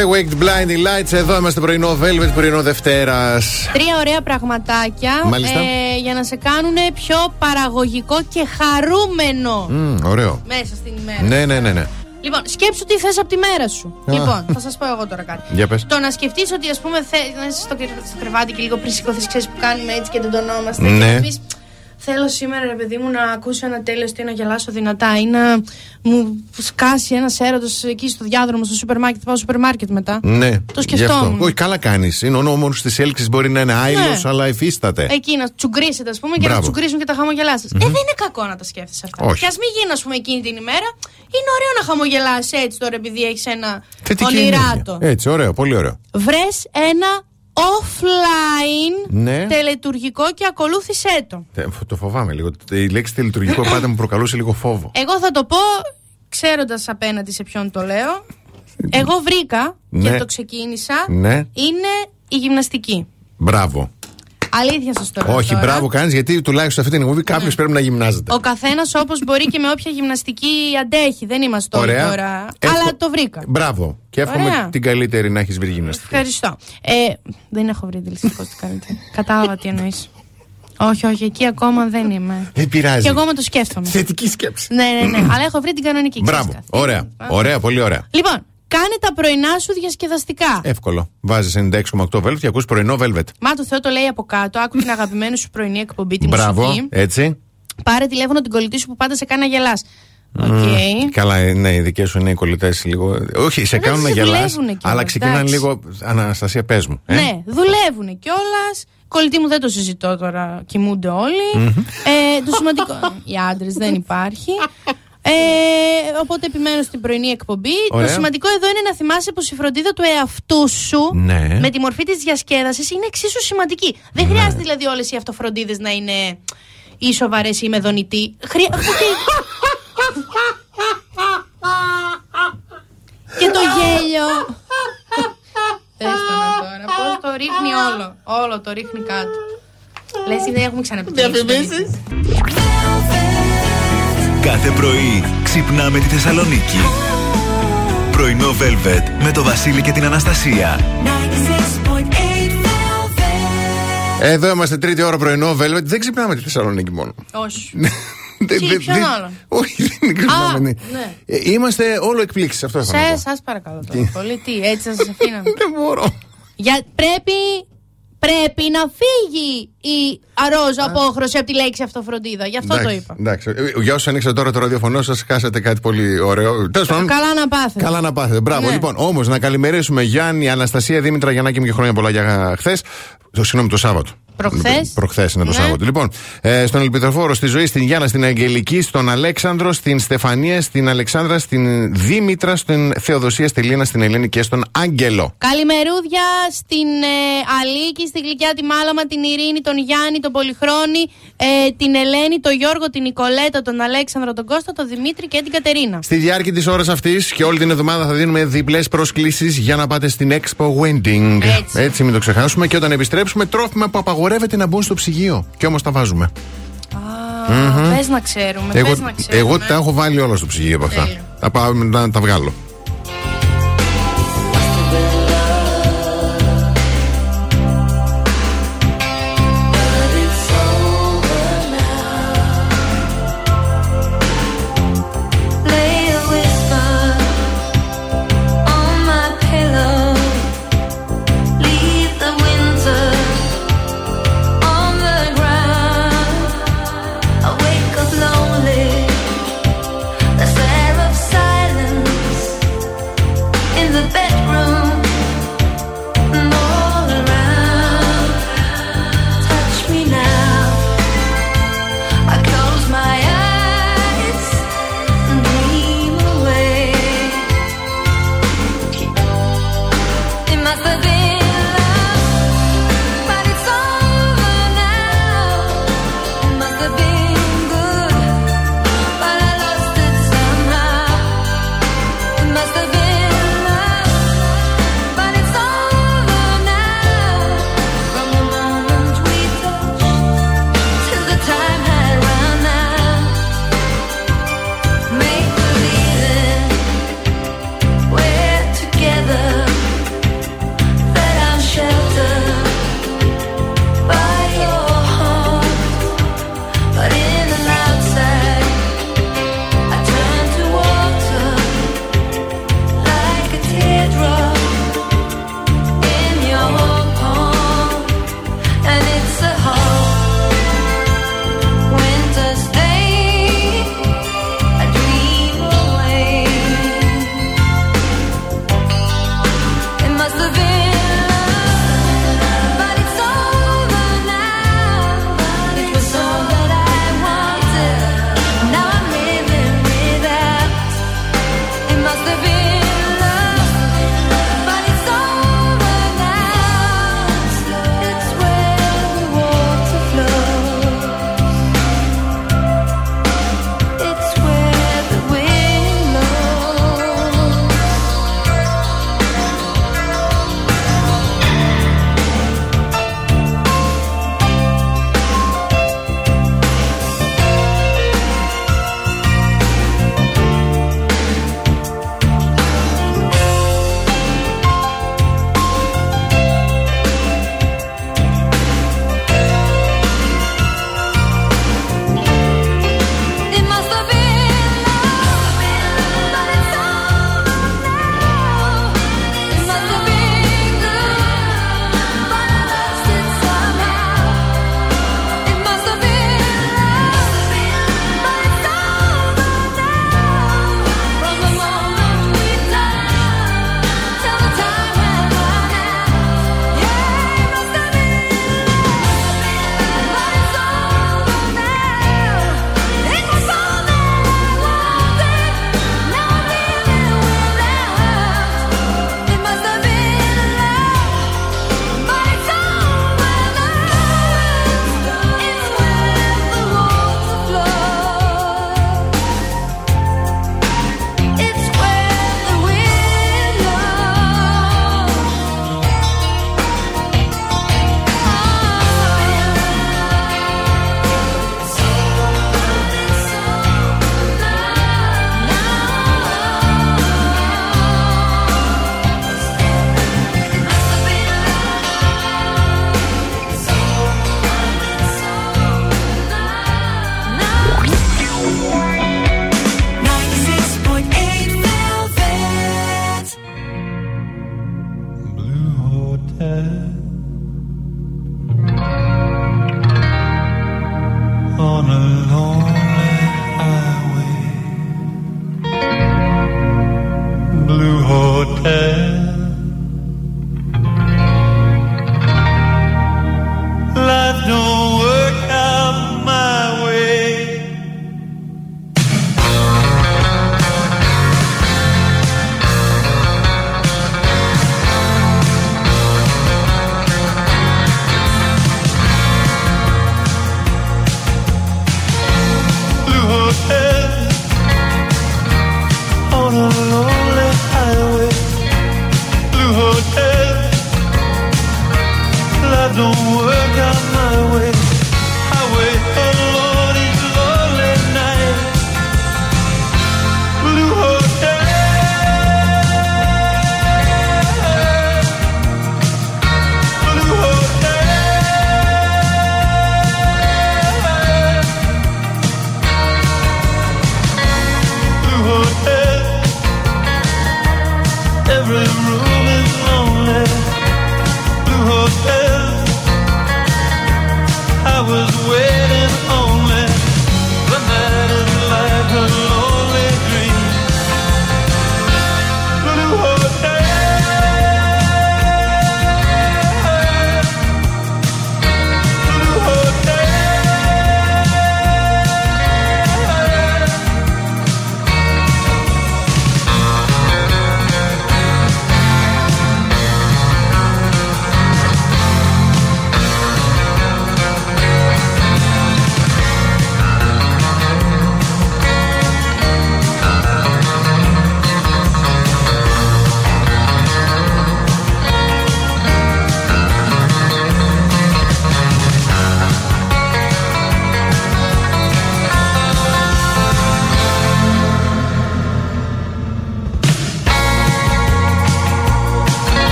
The Waked Blinding Lights. Εδώ είμαστε πρωινό Velvet, πρωινό Δευτέρας. Τρία ωραία πραγματάκια Μάλιστα. ε, για να σε κάνουν πιο παραγωγικό και χαρούμενο Ωραίο. μέσα στην ημέρα. Ναι, ναι, ναι, ναι. Λοιπόν, σκέψου τι θες από τη μέρα σου. Α. Λοιπόν, θα σας πω εγώ τώρα κάτι. Για πες. Το να σκεφτείς ότι, ας πούμε, θε, να είσαι στο, κρε- στο κρεβάτι και λίγο πριν σηκωθείς, ξέρεις που κάνουμε έτσι και τεντωνόμαστε. Ναι. Και να πεις, Θέλω σήμερα, ρε παιδί μου, να ακούσω ένα τέλο ή να γελάσω δυνατά ή να μου σκάσει ένας έρωτος εκεί στο διάδρομο, στο σούπερ μάρκετ. Πάω στο σούπερ μάρκετ μετά. Ναι. Το Γι' σκεφτόμουν. αυτό. Όχι, καλά κάνεις. Είναι ο νόμος της έλξης μπορεί να είναι άειλος, Ναι. αλλά υφίσταται. Εκεί να τσουγκρίσετε, ας πούμε, και να Μπράβο. τσουγκρίσουν και τα χαμογελά σα. Ε, δεν είναι κακό να τα σκέφτεσαι αυτά. Όχι. Και ας μην γίνει, ας πούμε, εκείνη την ημέρα, είναι ωραίο να χαμογελάσει έτσι τώρα επειδή έχεις ένα Θετική ονειράτο. ενέργεια. Έτσι, ωραίο, πολύ ωραίο. Βρες ένα offline Ναι. τελετουργικό και ακολούθησέ το. Ε, Το φοβάμαι λίγο. Η λέξη τελειτουργικό πάντα μου προκαλούσε λίγο φόβο. Εγώ θα το πω ξέροντας απέναντι σε ποιον το λέω. Εγώ βρήκα Ναι. και το ξεκίνησα. Ναι. Είναι η γυμναστική. Μπράβο. Αλήθεια σας το λέω. Όχι, τώρα. μπράβο κάνεις γιατί τουλάχιστον σε αυτή την εκπομπή κάποιος πρέπει να γυμνάζεται. Ο καθένας όπως μπορεί και με όποια γυμναστική αντέχει. Δεν είμαστε όλοι Ωραία. τώρα. Έχω- Αλλά το βρήκα. Μπράβο. Και εύχομαι Ωραία. την καλύτερη να έχεις βρει γυμναστική. Ευχαριστώ. Ε, δεν έχω βρει δυστυχώς τι καλύτερη. Κατάλαβα τι εννοείς. Όχι, όχι, εκεί ακόμα δεν είμαι. Δεν πειράζει. Και εγώ με το σκέφτομαι. Θετική σκέψη. Ναι, ναι, ναι. <clears throat> Αλλά έχω βρει την κανονική. ξέρεις Μπράβο. κάτι. Ωραία. Ωραία, πολύ ωραία. Λοιπόν, κάνε τα πρωινά σου διασκεδαστικά. Εύκολο. Βάζεις 96,8 Velvet και ακούς πρωινό Velvet. Μα το Θεό το λέει από κάτω. Άκου την αγαπημένη σου πρωινή εκπομπή, τη Μπράβο. μουσική. Έτσι. Πάρε τηλέφωνο την κολλητή σου που πάντα σε κάνει να γελάς. Οκ. Μμ, Καλά, ε, ναι, οι δικές σου είναι οι κολλητές λίγο. Όχι, σε Ε, κάνουν να σε γελάς. δουλεύουνε κιόλας, Αλλά ξεκινάνε εντάξει. λίγο. Αναστασία, πες μου. ε. Ναι, δουλεύουν κιόλας. Κολλητή μου δεν το συζητώ τώρα. Κοιμούνται όλοι. ε, το σημαντικό. Οι άντρες δεν υπάρχει. Ε, οπότε επιμένω στην πρωινή εκπομπή. Ωραία. Το σημαντικό εδώ είναι να θυμάσαι πως η φροντίδα του εαυτού σου Ναι. με τη μορφή της διασκέδασης είναι εξίσου σημαντική. Δεν Ναι. χρειάζεται δηλαδή όλες οι αυτοφροντίδες να είναι ή σοβαρές ή με δονητή. Χρεια... και το γέλιο. Πες το να τώρα. Πώς το ρίχνει όλο. Όλο το ρίχνει κάτω. Λες δεν έχουμε ξαναπεί. Διαφημίσεις. Κάθε πρωί ξυπνάμε τη Θεσσαλονίκη. Πρωινό Velvet με το Βασίλη και την Αναστασία. Εδώ είμαστε τρίτη ώρα πρωινό Velvet. Δεν ξυπνάμε τη Θεσσαλονίκη μόνο. Όχι. Δεν- Τι, δεν- ποιον δεν- άλλον; Όχι, δεν ξυπνάμε. ναι. ναι. Ε, Είμαστε όλο εκπλήξεις. Αυτό θα Σε, σας παρακαλώ τώρα πολύ. Τι, έτσι θα σας <laughs> αφήναμε. Δεν μπορώ. Για, πρέπει, πρέπει να φύγει η αρόζα απόχρωση από τη λέξη αυτοφροντίδα. Γι' αυτό το Εντάξει, είπα. Εντάξει. Ε, Για όσους ανοίξατε τώρα το ραδιοφωνό σας, χάσατε κάτι πολύ ωραίο. Τέλος πάντων. Καλά να πάθετε. Καλά να πάθετε. Μπράβο. Ναι. Λοιπόν, όμως να καλημερίσουμε Γιάννη, Αναστασία, Δήμητρα, Γιαννάκη μου και χρόνια πολλά για χθες. Το συγγνώμη, το Σάββατο. Προχθές; Προχθές είναι το Ναι. Σάββατο. Λοιπόν, ε, στον Ελπιδοφόρο, στη ζωή, στην Γιάννα, στην Αγγελική, στον Αλέξανδρο, στην Στεφανία, στην Αλεξάνδρα, στην Δήμητρα, στην Θεοδοσία, στη Λίνα, στην Ελένη και στον Άγγελο. Καλημερούδια στην ε, Αλίκη, στη Γλυκιά τη Μάλαμα, την Ειρήνη, τον Γιάννη, τον Πολυχρόνη, ε, την Ελένη, τον Γιώργο, την Νικολέτα, τον Αλέξανδρο, τον Κώστα, τον Δημήτρη και την Κατερίνα. Στη διάρκεια της ώρας αυτής και όλη την εβδομάδα θα δίνουμε διπλές προσκλήσεις για να πάτε στην Expo Wedding. Έτσι. μην το ξεχάσουμε. Και όταν επιστρέψουμε, τρόφιμα που απαγορεύεται να μπουν στο ψυγείο. Και όμως τα βάζουμε. Α, Μμμ. Πες να ξέρουμε, Εγώ, πες να ξέρουμε. εγώ τα έχω βάλει όλα στο ψυγείο από αυτά. Τέλεια. Θα πάω να τα βγάλω.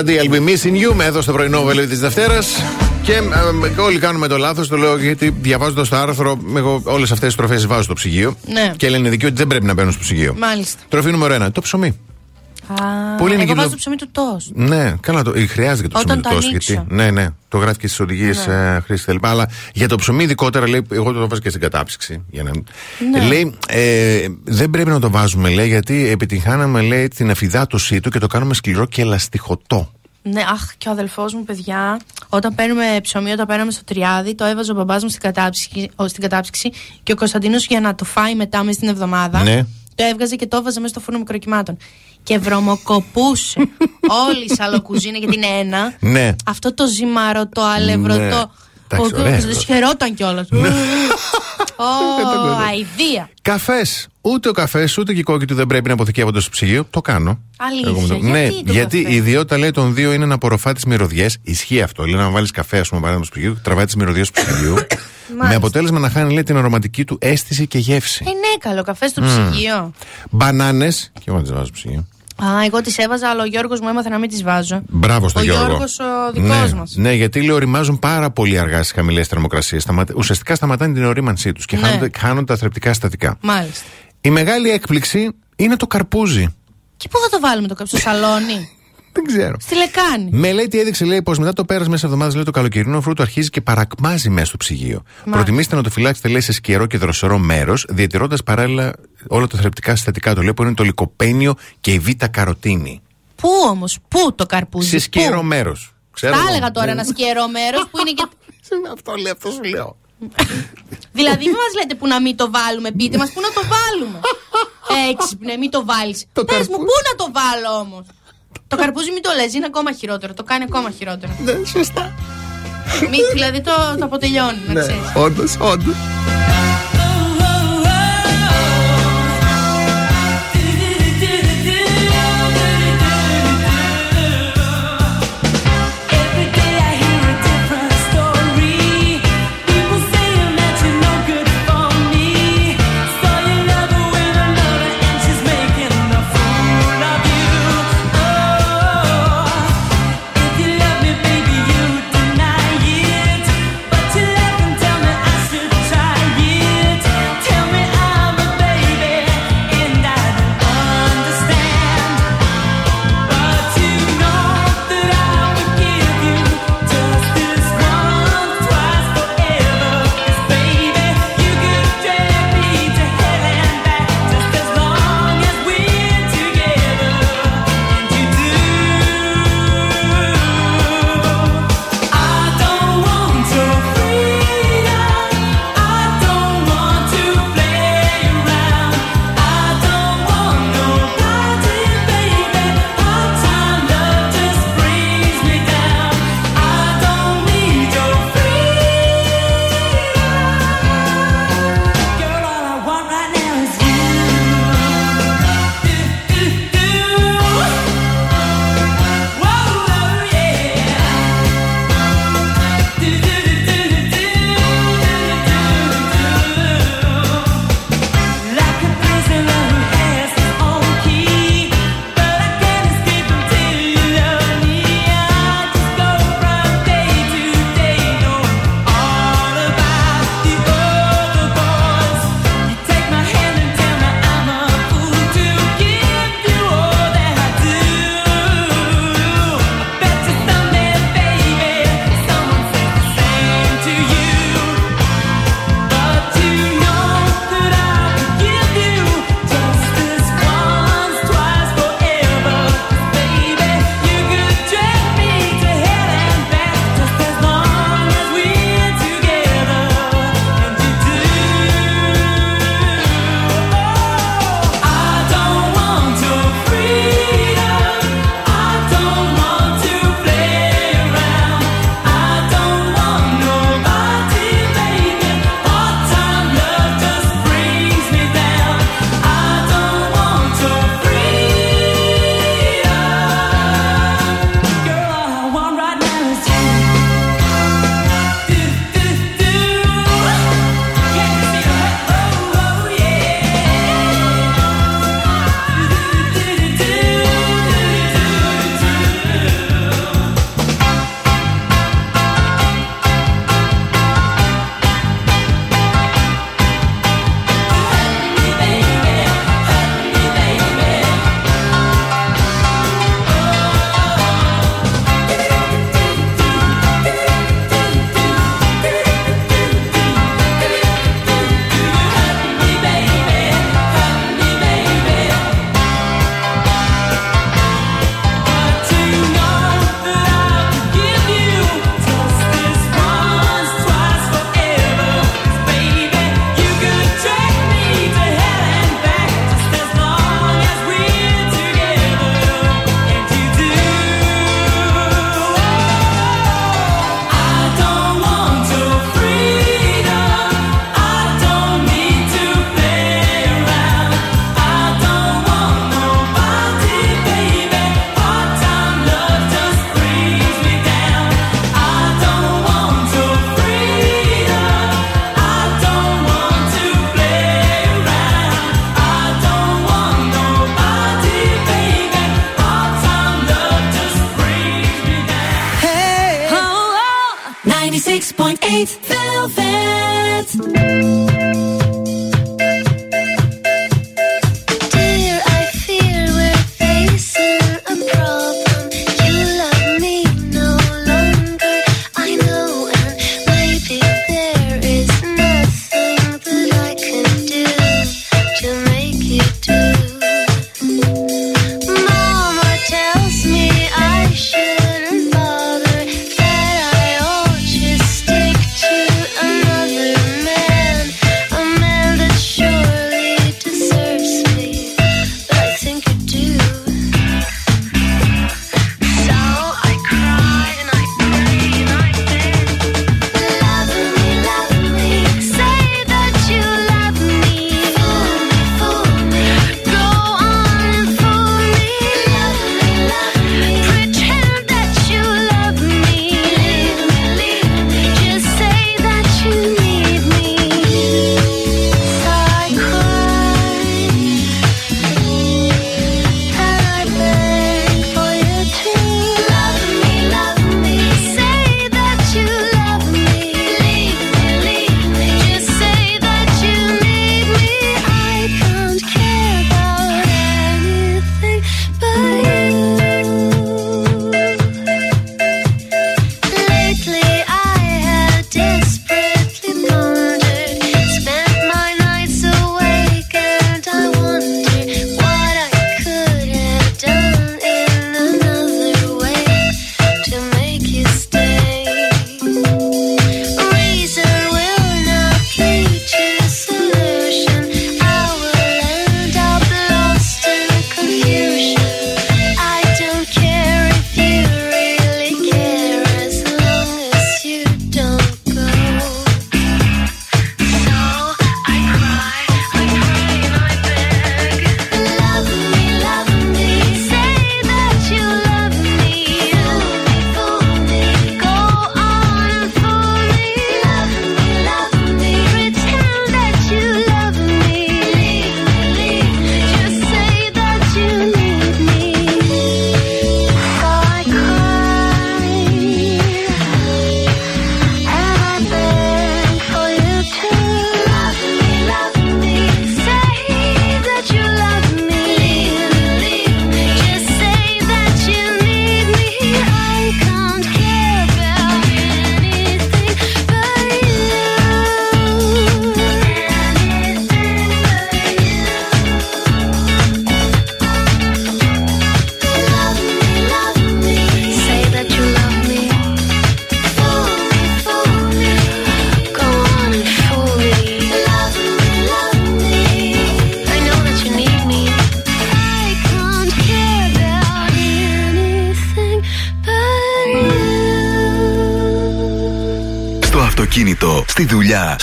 Puff Daddy, I'll be missing you, με εδώ στο πρωινό βελίο της Δευτέρας. Και ε, όλοι κάνουμε το λάθος, το λέω γιατί διαβάζοντας το άρθρο, εγώ όλες αυτές τις τροφές βάζω στο ψυγείο. Ναι. Και λένε δικαιώ ότι δεν πρέπει να μπαίνουν στο ψυγείο. Μάλιστα. Τροφή νούμερο 1, το ψωμί. Α, Πολύ είναι εγώ και βάζω το- το ψωμί του τόστ. Ναι, καλά, το, ε, χρειάζεται και το Όταν ψωμί του το τόστ. ανοίξω. Γιατί, ναι, ναι, το γράφει και στις οδηγίες Ναι. ε, χρήση κτλ. Αλλά για το ψωμί ειδικότερα, λέει, εγώ το βάζω και στην κατάψυξη. Για να... Ναι. Λέει, ε, δεν πρέπει να το βάζουμε, λέει, γιατί επιτυγχάναμε, λέει, την αφυδάτωσή του και το κάνουμε σκληρό και ελαστιχωτό. Ναι, αχ, και ο αδελφός μου, παιδιά, όταν παίρνουμε ψωμί, όταν παίρνουμε στο τριάδι, το έβαζε ο μπαμπάς μου στην κατάψυξη, ο- στην κατάψυξη και ο Κωνσταντίνος για να το φάει μετά μέσα στην εβδομάδα. Ναι. Το έβγαζε και το έβαζε μέσα στο φούρνο μικροκυμάτων. Και βρωμοκοπούσε <laughs> όλη η σαλοκουζίνα γιατί είναι ένα. Ναι. Αυτό το ζυμαρωτό, αλευρωτό. Ναι. Ο Εντάξει, ωραία. Κωνσταντίνο χαιρόταν κιόλας. Ω, <laughs> αηδία. Καφές. Ούτε ο καφές, ούτε και η κόκκι του δεν πρέπει να αποθηκεύονται στο ψυγείο. Το κάνω. Αλήθεια, Εγώ μου το- γιατί ναι, το γιατί καφέ; η ιδιότητα λέει των δύο είναι να απορροφά τις μυρωδιές. Ισχύει αυτό. Λέει να βάλεις καφέ, ας πούμε, παράδειγμα στο ψυγείο, τραβάει τις μυρωδιές του ψυγείου. <coughs> με αποτέλεσμα να χάνει λέει την αρωματική του αίσθηση και γεύση. Ε, ναι, καλό καφέ στο Μμμ. ψυγείο. Μπανάνες. Και εγώ δεν τις βάζω στο ψυγείο. Α, εγώ τις έβαζα, αλλά ο Γιώργος μου έμαθε να μην τις βάζω. Μπράβο στον ο Γιώργο. Γιώργος ο δικός ναι, μας. ναι, γιατί λέει οριμάζουν πάρα πολύ αργά στις χαμηλές θερμοκρασίες. Ουσιαστικά σταματάνε την ορίμανσή τους και Ναι. χάνονται, χάνονται τα θρεπτικά συστατικά. Μάλιστα. Η μεγάλη έκπληξη είναι το καρπούζι. Και πού θα το βάλουμε το καφέ, στο σαλόνι; <laughs> Δεν ξέρω. Στη λεκάνη. Μελέτη έδειξε, λέει, πως μετά το πέρασμα μέσα εβδομάδας, λέει, το καλοκαιρινό φρούτο αρχίζει και παρακμάζει μέσα στο ψυγείο. Προτιμήστε να το φυλάξετε, λέει, σε σκερό και δροσερό μέρος, διατηρώντας παράλληλα όλα τα θρεπτικά συστατικά του, λέει, που είναι το λικοπένιο και η β' καροτίνη. Πού όμως, πού το καρπούζι. Σε σκερό πού; μέρος. Τα έλεγα τώρα ένα σκερό μέρος που είναι και. <laughs> αυτό λέει, αυτό σου λέω. <laughs> δηλαδή, μην μας λέτε που να μην το βάλουμε, πείτε μας πού να το βάλουμε; <laughs> Έξυπνε, μην το βάλεις. Πες μου, πού να το βάλω όμως; Το καρπούζι μην το λες, είναι ακόμα χειρότερο. Το κάνει ακόμα χειρότερο. Ναι, σωστά. Μη, δηλαδή το, το αποτελειώνει, να ξέρεις. όντως, όντως. Try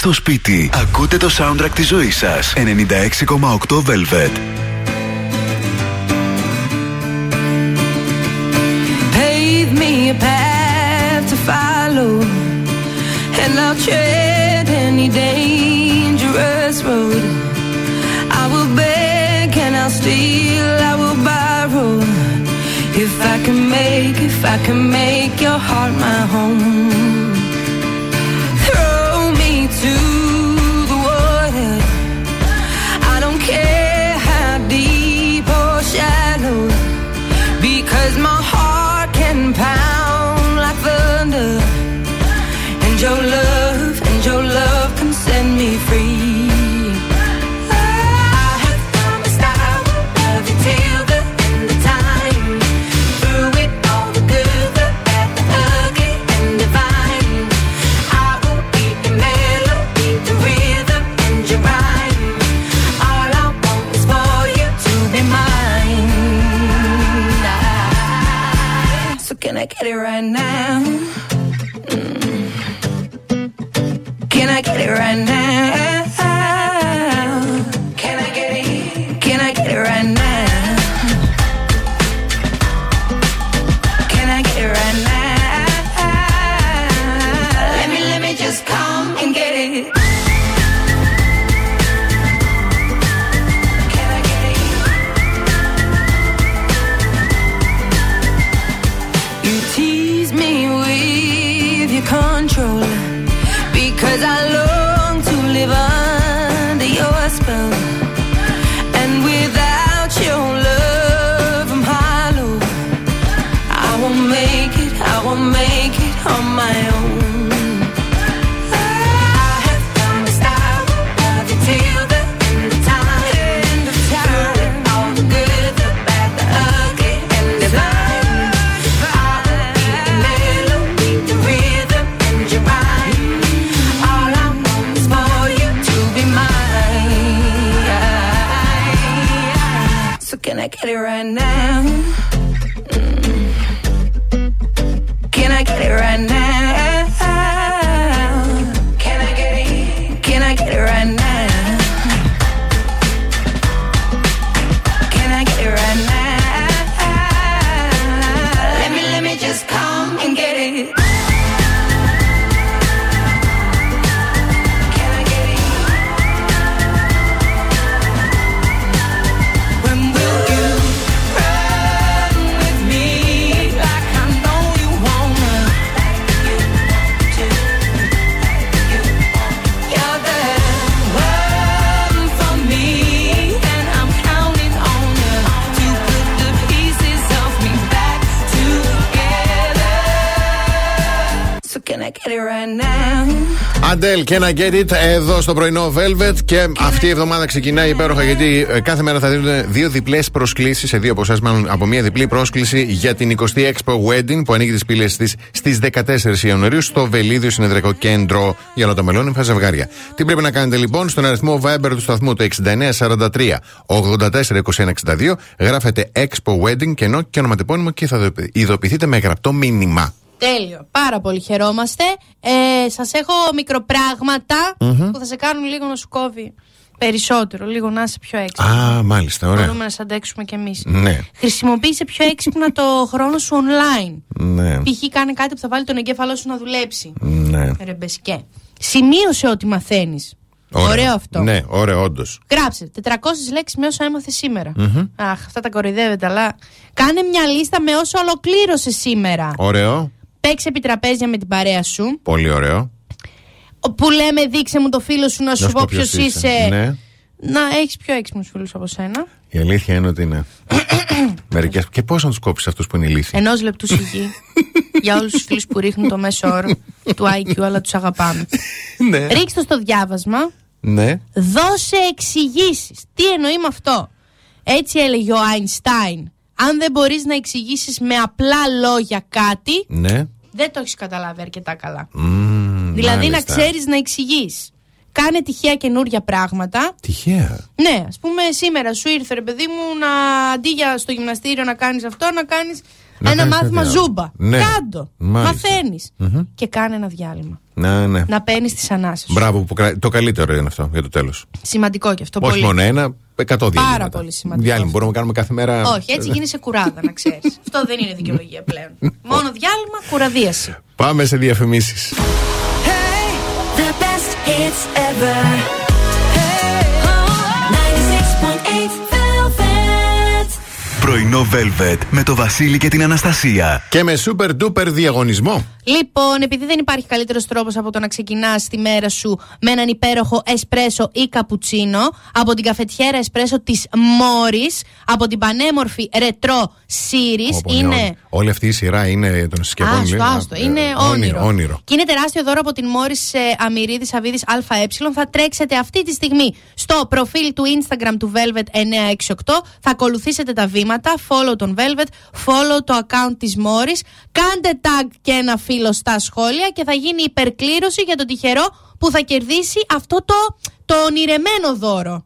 στο σπίτι. Ακούτε το soundtrack τη ζωή σα. 96,8 Velvet. Pave me a path to follow And I'll tread any dangerous road I will beg and I'll steal, I will borrow If I can make, if I can make your heart my home now. Αντέλ και ένα Get It εδώ στο πρωινό Velvet και αυτή η εβδομάδα ξεκινάει υπέροχα γιατί ε, κάθε μέρα θα δίνουν δύο διπλές προσκλήσεις σε δύο από εσάς, μάλλον από μία διπλή πρόσκληση για την 20η Expo Wedding που ανοίγει τις πύλες της στις 14 Ιανουαρίου στο Βελίδιο Συνεδρικό Κέντρο για όλα τα μελώνυμφα ζευγάρια. Τι πρέπει να κάνετε λοιπόν στον αριθμό Viber του σταθμού το 6943 842162 γράφετε Expo Wedding και ενώ και ονοματεπώνυμο και θα ειδοποιηθείτε με γραπτό μήνυμα. Τέλειο. Πάρα πολύ χαιρόμαστε. Ε, Σας έχω μικροπράγματα Μμμ. που θα σε κάνουν λίγο να σου κόβει περισσότερο, λίγο να είσαι πιο έξυπνο. Α, μάλιστα, ωραία. Μπορούμε να σε αντέξουμε κι εμείς. Ναι, Χρησιμοποίησε πιο έξυπνα το χρόνο σου online. ναι, Π.χ. κάνει κάτι που θα βάλει τον εγκέφαλό σου να δουλέψει. ναι. Ρεμπεσκέ. Σημείωσε ό,τι μαθαίνεις. Ωραίο αυτό. Ναι, ωραίο, όντως. Γράψε 400 λέξεις με όσα έμαθες σήμερα. Αχ, αυτά τα κοροϊδεύετε, αλλά κάνε μια λίστα με όσα ολοκλήρωσε σήμερα. Ωραίο. Παίξε επιτραπέζια με την παρέα σου. Πολύ ωραίο. Που λέμε, δείξε μου το φίλο σου να σου πω ποιος ποιος είσαι. Ναι. Να έχεις πιο έξυπνους φίλους από σένα. Η αλήθεια είναι ότι <coughs> είναι. Μερικέ. Και πώς να τους κόψεις αυτούς που είναι ηλίθιοι; Ενός λεπτού <laughs> σιγή. για όλους τους φίλους που ρίχνουν το μέσο όρο του IQ, αλλά τους αγαπάμε. <laughs> Ναι. Ρίξτε το στο διάβασμα. Ναι. Δώσε εξηγήσεις. Τι εννοεί με αυτό; Έτσι έλεγε ο Άινστάιν. Αν δεν μπορείς να εξηγήσεις με απλά λόγια κάτι, Ναι. Δεν το έχεις καταλάβει αρκετά καλά. Μμμ, δηλαδή μάλιστα. να ξέρεις να εξηγείς. Κάνε τυχαία καινούργια πράγματα. Τυχαία; Ναι, ας πούμε, σήμερα σου ήρθε ρε παιδί μου να αντί για στο γυμναστήριο να κάνεις αυτό, να κάνεις Να ένα κάνεις μάθημα κάτι άλλο. ζούμπα. Ναι. Κάντο. Μάλιστα. Μαθαίνεις. Μμμ. Και κάνε ένα διάλειμμα. Ναι, ναι. Να παίρνεις τις ανάσε σου. Μπράβο, που κρα- το καλύτερο είναι αυτό για το τέλος. Σημαντικό και αυτό Όχι πολύ. μόνο ένα, εκατό διαλύματα. Πάρα πολύ σημαντικό Διάλειμμα μπορούμε να κάνουμε κάθε μέρα. Όχι, έτσι γίνεσαι κουράδα, να ξέρεις. <laughs> αυτό δεν είναι δικαιολογία πλέον. Μόνο διάλειμμα, κουραδίαση. Πάμε σε διαφημίσεις. The best hits ever. Πρωινό Velvet με το Βασίλη και την Αναστασία. Και με super duper διαγωνισμό. Λοιπόν, επειδή δεν υπάρχει καλύτερος τρόπος από το να ξεκινάς τη μέρα σου με έναν υπέροχο εσπρέσο ή καπουτσίνο από την καφετιέρα εσπρέσο της Μόρις, από την πανέμορφη ρετρό Series. Όπω είναι. όλη- Όλη αυτή η σειρά είναι των συσκευών. Άστο, λέει, άστο. ε, Είναι ε, όνειρο. όνειρο. Και είναι τεράστιο δώρο από την Μόρις Αμυρίδης Αβίδη ΑΕ. Θα τρέξετε αυτή τη στιγμή στο προφίλ του Instagram του Velvet 968. Θα ακολουθήσετε τα βήματα. Follow τον Velvet, follow το account της Μόρις. Κάντε tag και ένα φίλο στα σχόλια και θα γίνει υπερκλήρωση για τον τυχερό που θα κερδίσει αυτό το, το ονειρεμένο δώρο.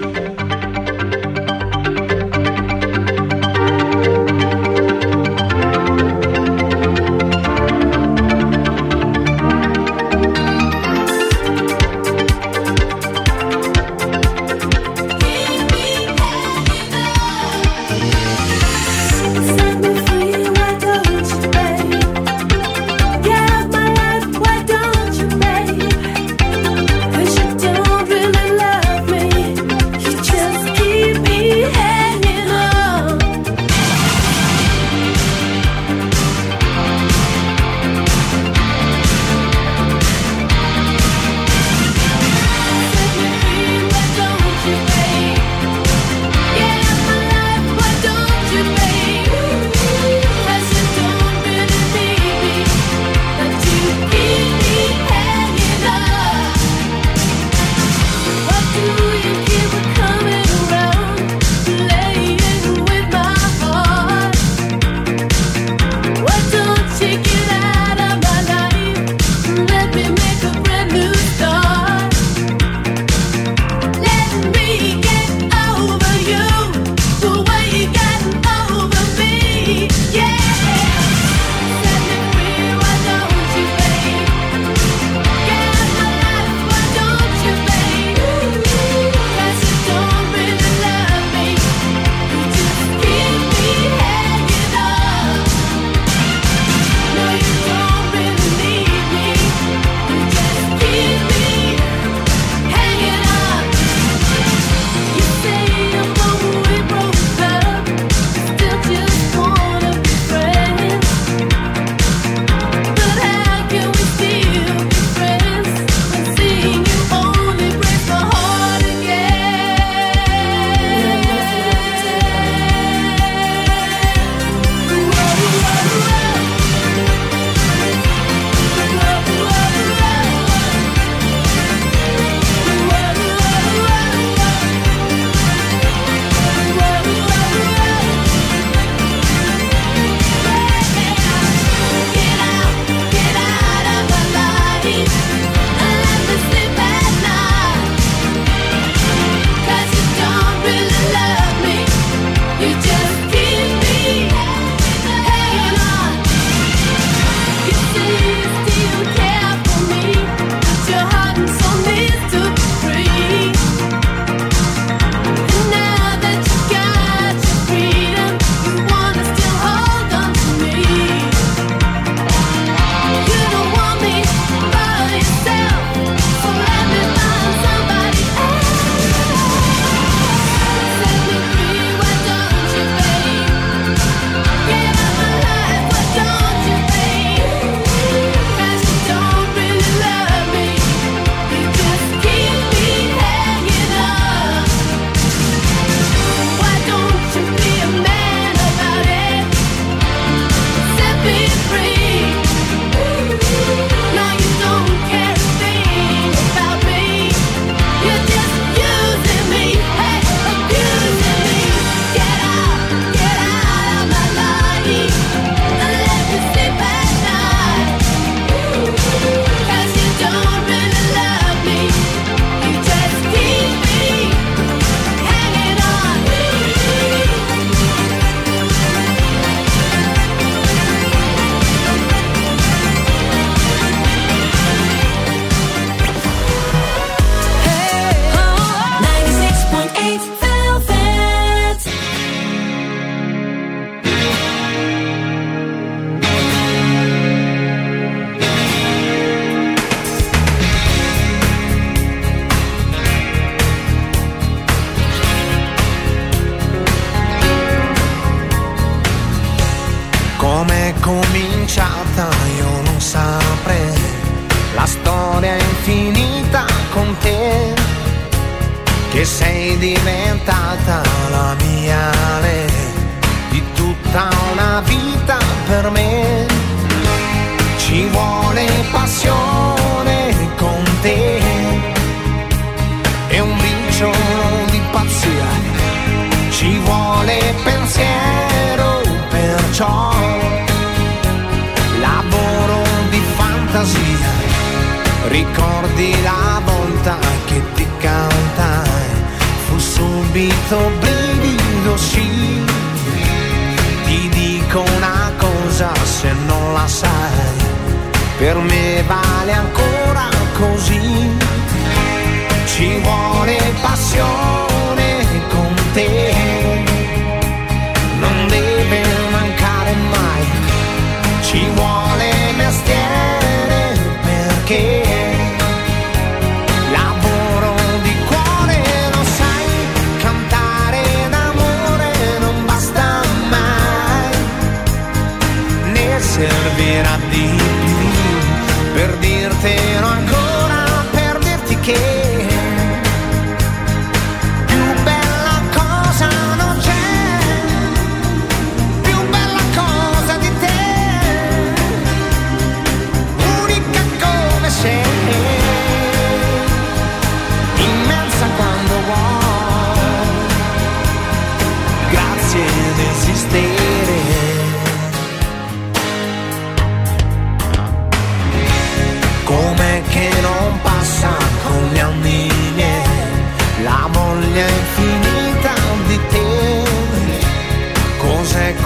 Servirà di più. Per dirtelo ancora,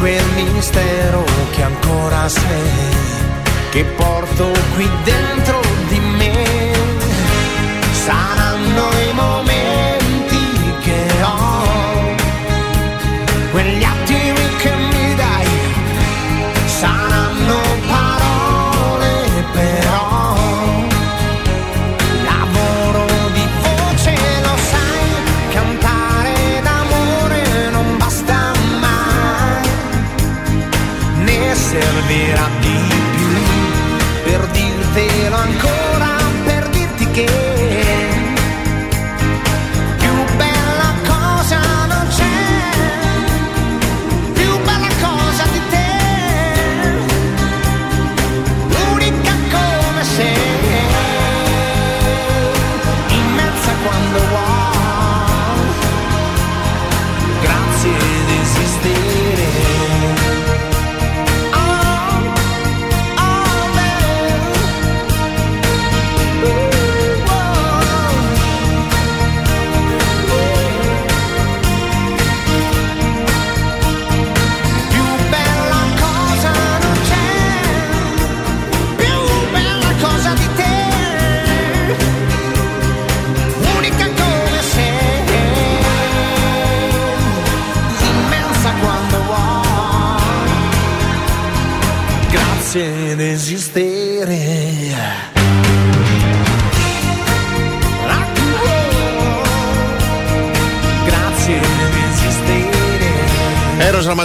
quel mistero che ancora sei, che porto qui dentro di me? Saranno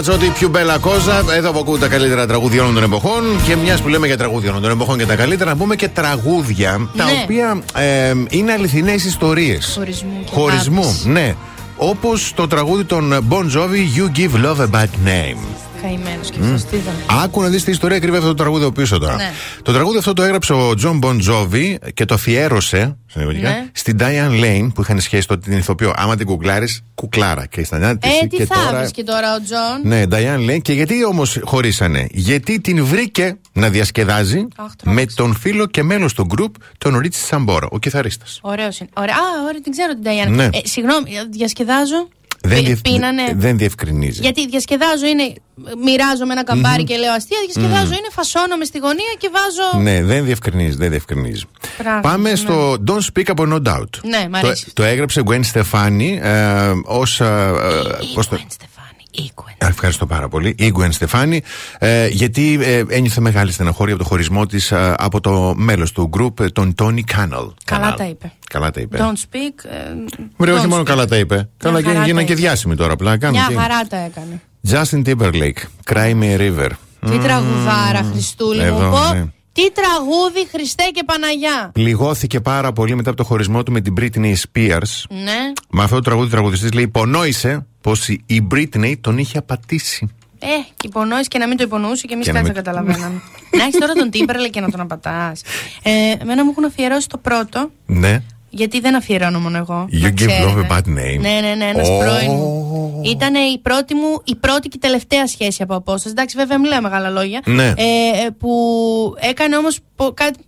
Eros Ramazzotti, più bella cosa. Εδώ που ακούτε τα καλύτερα τραγούδια όλων των εποχών. Και μιας που λέμε για τραγούδια όλων των εποχών και τα καλύτερα, να πούμε και τραγούδια τα Ναι. οποία ε, είναι αληθινές ιστορίες. Χωρισμού. και Χωρισμού, αγάπης. ναι. Όπως το τραγούδι των Bon Jovi, You Give Love a Bad Name. Καημένος και Μμ. αυτός τι ήταν. Άκου να δεις τι ιστορία κρύβει αυτό το τραγούδι από πίσω τώρα. Ναι. Το τραγούδι αυτό το έγραψε ο Jon Bon Jovi και το αφιέρωσε συνειδητικά, Ναι. στην Diane Lane που είχαν σχέση τότε την ηθοποιό. Άμα την κουκλάρεις, κουκλάρα. Και στα νέα της Ε, τι και θα τώρα. βρεις και τώρα ο Τζον. Ναι, Diane Lane. Και γιατί όμως χωρίσανε; Γιατί την βρήκε να διασκεδάζει με τον φίλο και μέλος του γκρουπ, τον Ρίτσι Σαμπόρα, ο κιθαρίστας. Ωραίος είναι. Ωραία. Α, ωραία, την ξέρω την Νταϊάν. Ναι. Ε, συγγνώμη, διασκεδάζω. Δεν, Πι- διευ- Πίνανε. δεν διευκρινίζει. Γιατί διασκεδάζω είναι. Μοιράζομαι ένα καμπάρι και λέω αστεία. Διασκεδάζω είναι φασώνομαι στη γωνία και βάζω. Ναι, δεν διευκρινίζει, δεν διευκρινίζει. Πράγματα, Πάμε ναι. στο Don't Speak από No Doubt. Ναι, μ' το, αρέσει. το έγραψε Gwen Stefani ε, ως... Ε, ε, πώς το... Α, Ευχαριστώ πάρα πολύ. Η Gwen Stefani. Ε, γιατί ε, ένιωθε μεγάλη στεναχώρια από το χωρισμό της από το μέλος του group, ε, τον Tony Cannell. Καλά τα είπε. Καλά τα είπε. Don't speak. ε, Βρε, όχι don't μόνο speak. καλά τα είπε. Καλά και χαρά τα γίνανε και είπε. διάσημοι τώρα απλά. Κάνουν Μια τι. χαρά τα έκανε. Justin Timberlake, Cry Me a River. Τι τραγουδάρα, Χριστούλη Εδώ, μου. Πω, ναι. Τι τραγούδι, Χριστέ και Παναγιά. Πληγώθηκε πάρα πολύ μετά από το χωρισμό του με την Britney Spears. Ναι. Με αυτό το τραγούδι ο τραγουδιστής λέει: Υπονόησε πως η Britney τον είχε απατήσει. Ε, και υπονόησε και να μην το υπονοούσε και εμείς Και να κάτι μην- δεν καταλαβαίναμε. <laughs> να έχεις τώρα τον Τίμπερλε και να τον απατάς. Ε, εμένα μου έχουν αφιερώσει το πρώτο, Ναι. Γιατί δεν αφιερώνω μόνο εγώ. You να give ξέρετε. love a bad name. Ναι, ναι, ναι, ένας Oh. πρώην μου. Ήταν η πρώτη μου, η πρώτη και τελευταία σχέση από απόσταση. Εντάξει, βέβαια, μιλάω μεγάλα λόγια. Ναι. Ε, ε, που έκανε όμως κάτι.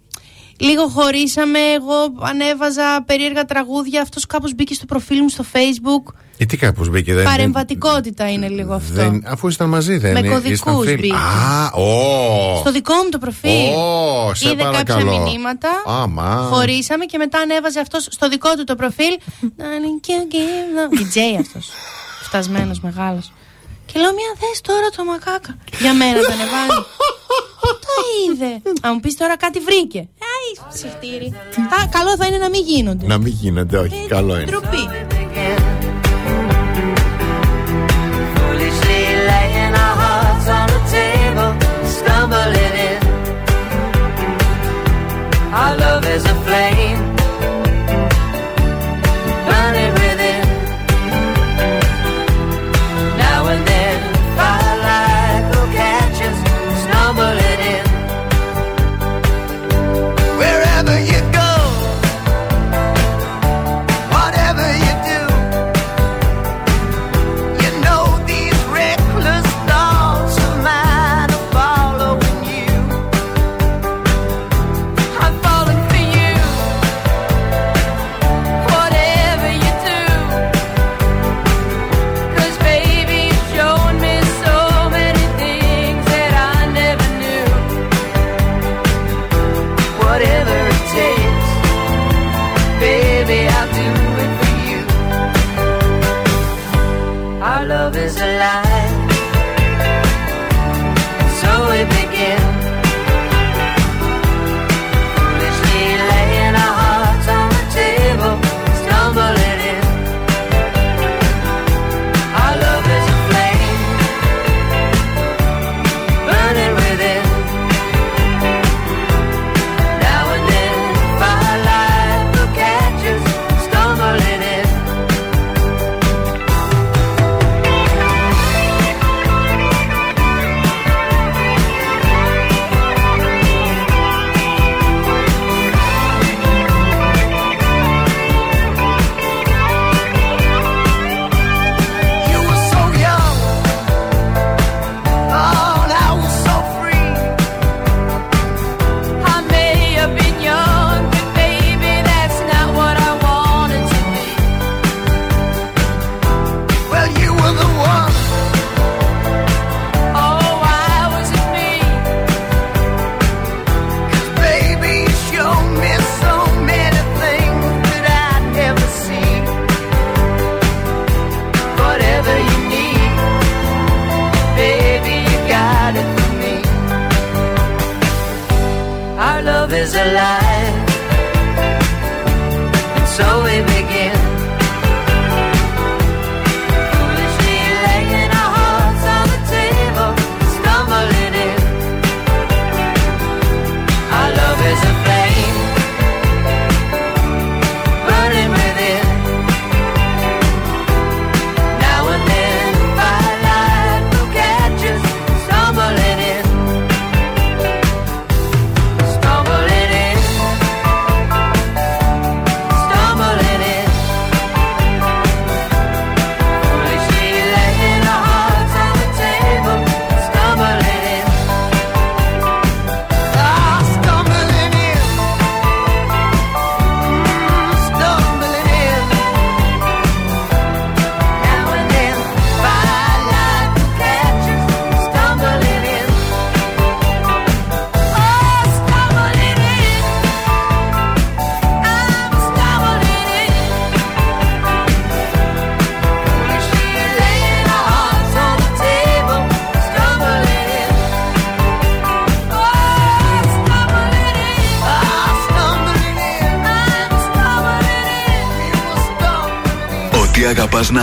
Λίγο χωρίσαμε, εγώ ανέβαζα περίεργα τραγούδια. Αυτός κάπως μπήκε στο προφίλ μου στο Facebook. Ε, τι κάπως μπήκε, δεν. Παρεμβατικότητα είναι λίγο αυτό. δεν αφού ήσταν μαζί, δεν Με ήσταν κωδικούς φίλοι. μπήκε. Α, ω. Στο δικό μου το προφίλ. Ω, σε Είδε κάποια παρακαλώ. μηνύματα. Άμα. Χωρίσαμε και μετά ανέβαζε αυτός στο δικό του το προφίλ. Darling, you give the- DJ αυτός. <laughs> Φτασμένος μεγάλος. Και λέω, μια δες τώρα το μακάκα. Για μένα το ανεβάζει. Πού το είδε. Αν μου πεις τώρα κάτι βρήκε. Άι, ψυχτήρι. Θα- Καλό θα είναι να μην γίνονται. Να μην γίνεται, όχι, καλό είναι. Ντροπή. Foolishly laying our hearts on the table, stumbling in. Our love is a flame,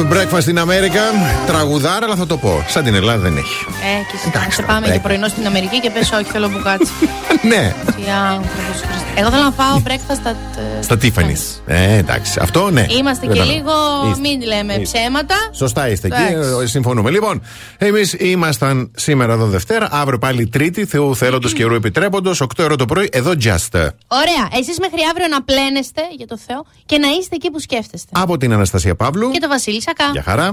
Breakfast in America. Τραγουδάρα, αλλά θα το πω. Σαν την Ελλάδα δεν έχει. Ε, και πάμε για πρωινό στην Αμερική και πες όχι, θέλω μπουγάτσα. <laughs> ναι. Τι άνθρωπος, εγώ θέλω να φάω breakfast at. Ε, Στα Tiffany. Ε, εντάξει. Αυτό ναι. Είμαστε και λίγο. Μην λέμε ψέματα. Σωστά είστε εκεί. Ε, συμφωνούμε. Λοιπόν, εμείς ήμασταν σήμερα εδώ Δευτέρα. Αύριο πάλι Τρίτη. Θεού θέλοντος καιρού επιτρέποντος. 8 ώρα το πρωί. Εδώ just. Ωραία. Εσείς μέχρι αύριο να πλένεστε για το Θεό και να είστε εκεί που σκέφτεστε. Από την Αναστασία Παύλου. Και το Βασίλη Σακά. Για χαρά.